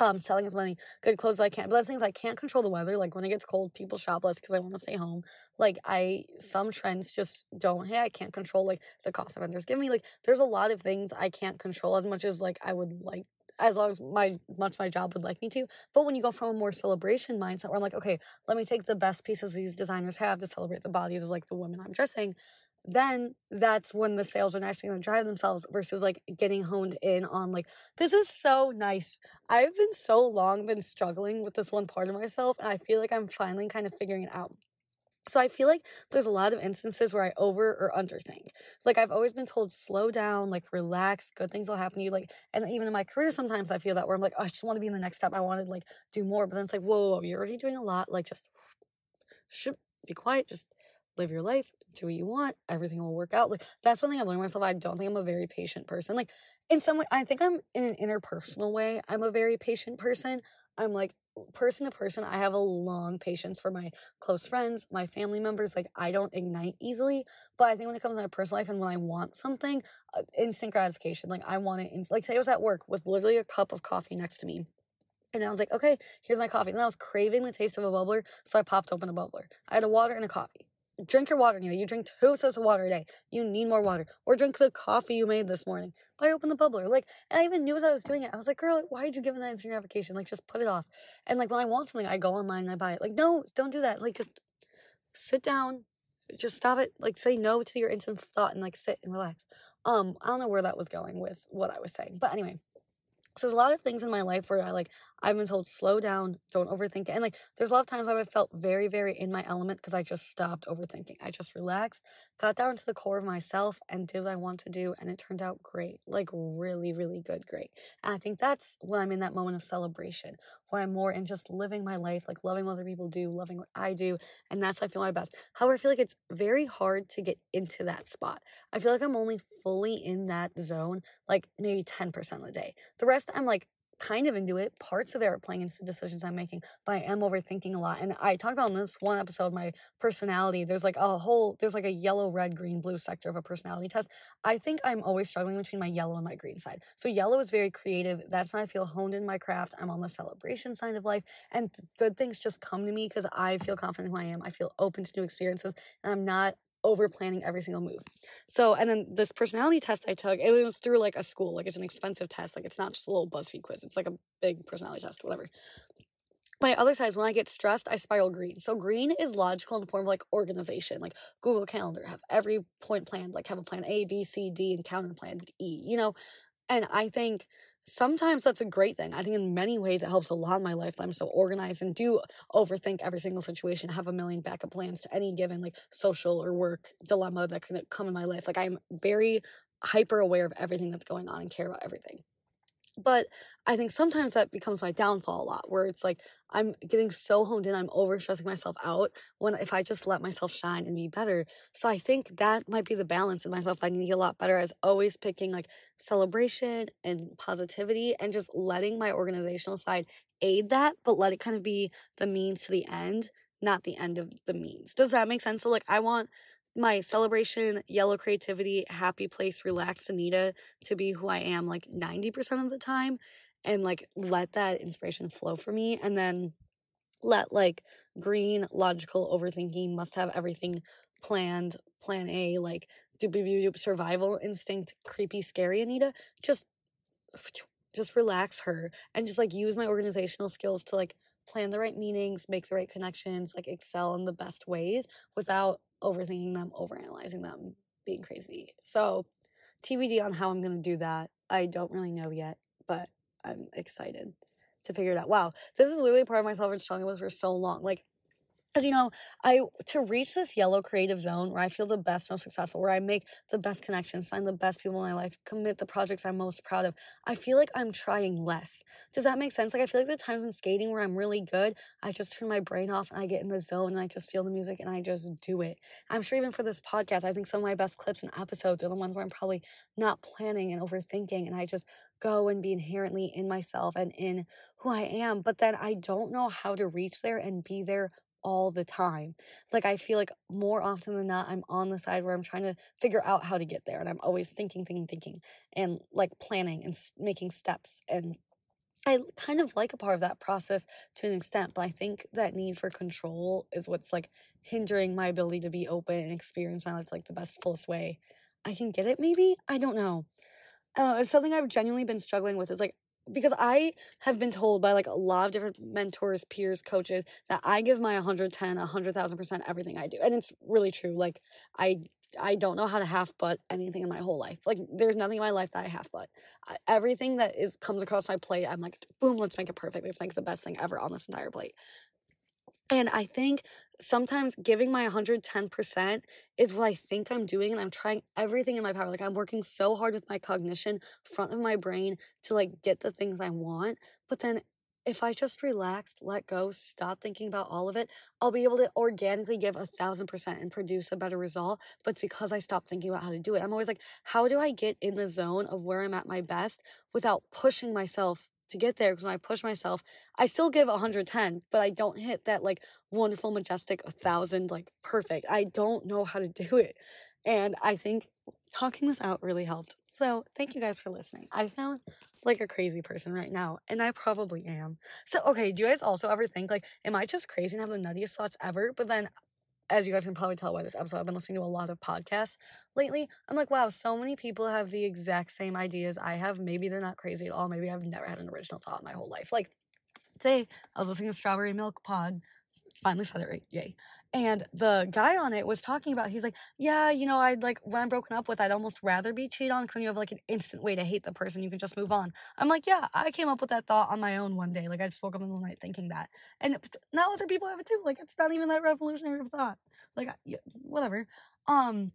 um, selling as many good clothes as I can. But that's things I can't control the weather. Like when it gets cold, people shop less because I want to stay home. Like I, some trends just don't, hey, I can't control like the cost of vendors give me. Like there's a lot of things I can't control as much as like I would like as long as my much my job would like me to. But when you go from a more celebration mindset where I'm like, okay, let me take the best pieces these designers have to celebrate the bodies of like the women I'm dressing then that's when the sales are actually going to drive themselves versus like getting honed in on like this is so nice i've been so long been struggling with this one part of myself and i feel like i'm finally kind of figuring it out so I feel like there's a lot of instances where I over or underthink. Like I've always been told slow down, like relax, good things will happen to you. Like and even in my career sometimes I feel that where I'm like, oh, I just want to be in the next step. I want to like do more. But then it's like, whoa, whoa, whoa you're already doing a lot. Like just should be quiet, just live your life, do what you want, everything will work out. Like that's one thing I've learned myself. I don't think I'm a very patient person. Like in some way, I think I'm in an interpersonal way. I'm a very patient person. I'm like person to person. I have a long patience for my close friends, my family members. Like I don't ignite easily, but I think when it comes to my personal life and when I want something, uh, instant gratification. Like I want it. In, like say I was at work with literally a cup of coffee next to me. And I was like, okay, here's my coffee. And I was craving the taste of a Bubly, so I popped open a Bubly. I had a water and a coffee drink your water, Neil. You drink two sips of water a day. You need more water. Or drink the coffee you made this morning. But I opened the Bubly. Like, I even knew as I was doing it. I was like, girl, why did you give me that instant gratification? Like, just put it off. And like, when I want something, I go online and I buy it. Like, no, don't do that. Like, just sit down. Just stop it. Like, say no to your instant thought and like sit and relax. Um, I don't know where that was going with what I was saying. But anyway, so there's a lot of things in my life where I like I've been told slow down, don't overthink it. And like there's a lot of times where I've felt very, very in my element because I just stopped overthinking. I just relaxed, got down to the core of myself and did what I want to do. And it turned out great. Like really, really good, great. And I think that's when I'm in that moment of celebration, where I'm more in just living my life, like loving what other people do, loving what I do. And that's how I feel my best. However, I feel like it's very hard to get into that spot. I feel like I'm only fully in that zone, like maybe 10% of the day. The rest I'm like kind of into it. Parts of it are playing into the decisions I'm making, but I am overthinking a lot. And I talked about in this one episode my personality. There's like a whole, there's like a yellow, red, green, blue sector of a personality test. I think I'm always struggling between my yellow and my green side. So yellow is very creative. That's when I feel honed in my craft. I'm on the celebration side of life, and good things just come to me because I feel confident who I am. I feel open to new experiences, and I'm not over planning every single move. So, and then this personality test I took, it was through like a school, like it's an expensive test. Like it's not just a little BuzzFeed quiz. It's like a big personality test, whatever. My other side is when I get stressed, I spiral green. So green is logical in the form of like organization, like Google Calendar, have every point planned, like have a plan A, B, C, D, and counter plan E, you know? And I think sometimes that's a great thing. I think in many ways it helps a lot in my life that I'm so organized and do overthink every single situation, have a million backup plans to any given like social or work dilemma that could come in my life. Like I'm very hyper aware of everything that's going on and care about everything. But I think sometimes that becomes my downfall a lot, where it's like I'm getting so honed in, I'm over stressing myself out when if I just let myself shine and be better. So I think that might be the balance in myself. I need to get a lot better as always picking like celebration and positivity and just letting my organizational side aid that, but let it kind of be the means to the end, not the end of the means. Does that make sense? So like I want my celebration, yellow creativity, happy place, relaxed Anita to be who I am like 90% of the time and like let that inspiration flow for me. And then let like green, logical overthinking, must have everything planned, plan A, like doop doop survival instinct, creepy, scary Anita, just just relax her and just like use my organizational skills to like plan the right meetings, make the right connections, like excel in the best ways without overthinking them, overanalyzing them, being crazy. So, TBD on how I'm going to do that. I don't really know yet, but I'm excited to figure it out. Wow, this is literally part of myself I've been struggling with for so long. Like, because you know i to reach this yellow creative zone where i feel the best most successful where i make the best connections find the best people in my life commit the projects i'm most proud of i feel like i'm trying less does that make sense like i feel like the times in skating where i'm really good i just turn my brain off and i get in the zone and i just feel the music and i just do it i'm sure even for this podcast i think some of my best clips and episodes are the ones where i'm probably not planning and overthinking and i just go and be inherently in myself and in who I am. But then I don't know how to reach there and be there all the time. Like I feel like more often than not, I'm on the side where I'm trying to figure out how to get there. And I'm always thinking, thinking, thinking, and like planning and making steps. And I kind of like a part of that process to an extent, but I think that need for control is what's like hindering my ability to be open and experience my life like the best, fullest way I can get it, maybe? I don't know. I don't know. It's something I've genuinely been struggling with. Is like because I have been told by like a lot of different mentors, peers, coaches that I give my 110, 100,000% everything I do. And it's really true. Like I I don't know how to half butt anything in my whole life. Like there's nothing in my life that I half butt. everything that is comes across my plate, I'm like, boom, let's make it perfect. Let's make the best thing ever on this entire plate. And I think sometimes giving my 110% is what I think I'm doing. And I'm trying everything in my power. Like I'm working so hard with my cognition, front of my brain to like get the things I want. But then if I just relaxed, let go, stop thinking about all of it, I'll be able to organically give a thousand percent and produce a better result. But it's because I stopped thinking about how to do it. I'm always like, how do I get in the zone of where I'm at my best without pushing myself to get there because when I push myself, I still give 110, but I don't hit that like wonderful, majestic, a thousand, like perfect. I don't know how to do it. And I think talking this out really helped. So thank you guys for listening. I sound like a crazy person right now, and I probably am. So, okay, do you guys also ever think, like, am I just crazy and have the nuttiest thoughts ever? But then as you guys can probably tell by this episode, I've been listening to a lot of podcasts lately. I'm like, wow, so many people have the exact same ideas I have. Maybe they're not crazy at all. Maybe I've never had an original thought in my whole life. Like today, I was listening to Strawberry Milk Pod finally said it right. Yay. And the guy on it was talking about, he's like, yeah, you know, I'd like, when I'm broken up with, I'd almost rather be cheated on because you have like an instant way to hate the person. You can just move on. I'm like, yeah, I came up with that thought on my own one day. Like, I just woke up in the night thinking that. And now other people have it too. Like, it's not even that revolutionary of thought. Like, whatever. Um,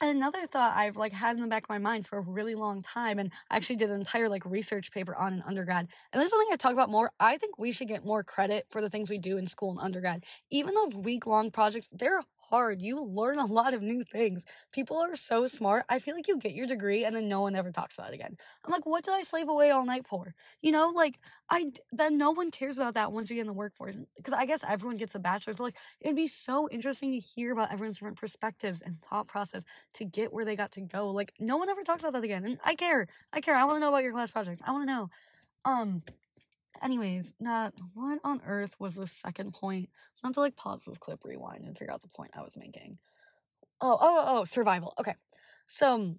another thought I've like had in the back of my mind for a really long time, and I actually did an entire like research paper on an undergrad. And this is something I talk about more. I think we should get more credit for the things we do in school and undergrad. Even though week long projects, they're hard. You learn a lot of new things. People are so smart. I feel like you get your degree and then no one ever talks about it again. I'm like, what did I slave away all night for? You know, like I then no one cares about that once you get in the workforce. Because I guess everyone gets a bachelor's, but like it'd be so interesting to hear about everyone's different perspectives and thought process to get where they got to go. Like no one ever talks about that again. And I care. I care. I want to know about your class projects. I want to know. Um, Anyways, not what on earth was the second point? I have to like pause this clip, rewind, and figure out the point I was making. Oh, oh, oh, survival. Okay. So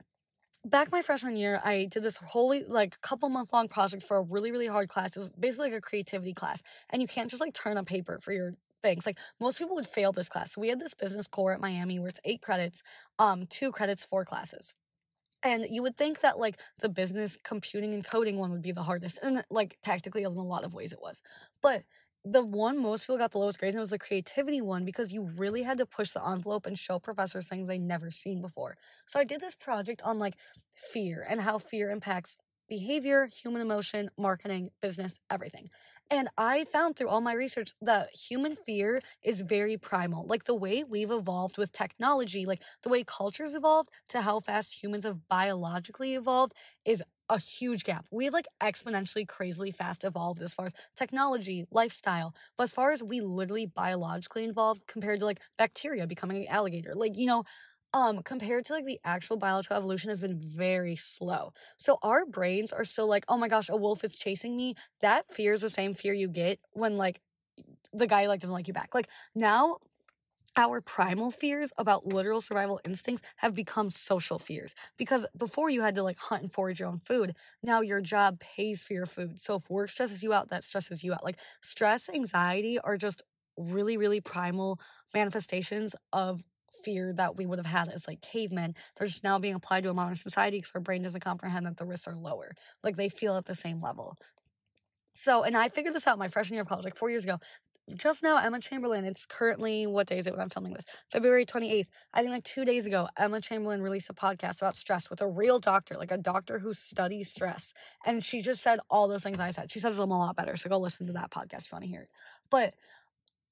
back my freshman year, I did this wholly like couple month long project for a really, really hard class. It was basically like a creativity class. And you can't just like turn a paper for your things. Like most people would fail this class. So we had this business core at Miami where it's eight credits, um, two credits, four classes. And you would think that like the business computing and coding one would be the hardest. And like tactically in a lot of ways it was. But the one most people got the lowest grades in was the creativity one because you really had to push the envelope and show professors things they never seen before. So I did this project on like fear and how fear impacts behavior, human emotion, marketing, business, everything. And I found through all my research that human fear is very primal. Like the way we've evolved with technology, like the way cultures evolved to how fast humans have biologically evolved is a huge gap. We have like exponentially crazily fast evolved as far as technology, lifestyle, but as far as we literally biologically evolved compared to like bacteria becoming an alligator, like, you know, um, compared to like the actual biological evolution has been very slow. So our brains are still like, oh my gosh, a wolf is chasing me. That fear is the same fear you get when like the guy like doesn't like you back. Like now our primal fears about literal survival instincts have become social fears because before you had to like hunt and forage your own food now your job pays for your food so if work stresses you out that stresses you out like stress anxiety are just really really primal manifestations of fear that we would have had as like cavemen they're just now being applied to a modern society because our brain doesn't comprehend that the risks are lower like they feel at the same level so, and I figured this out my freshman year of college, like four years ago just now, Emma Chamberlain, it's currently, what day is it when I'm filming this? February 28th. I think like two days ago, Emma Chamberlain released a podcast about stress with a real doctor, like a doctor who studies stress. And she just said all those things I said. She says them a lot better. So go listen to that podcast if you want to hear it. But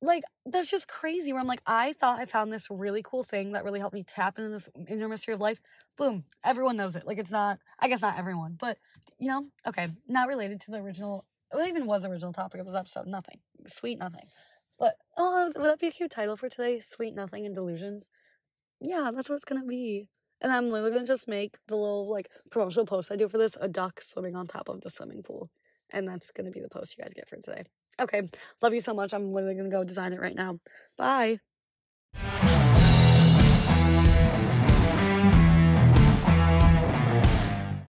like, that's just crazy where I'm like, I thought I found this really cool thing that really helped me tap into this inner mystery of life. Boom. Everyone knows it. Like, it's not, I guess not everyone, but you know, okay, not related to the original what even was the original topic of this episode? Nothing. Sweet nothing. But oh, would that be a cute title for today? Sweet nothing and delusions. Yeah, that's what it's gonna be. And I'm literally gonna just make the little like promotional post I do for this a duck swimming on top of the swimming pool. And that's gonna be the post you guys get for today. Okay. Love you so much. I'm literally gonna go design it right now. Bye.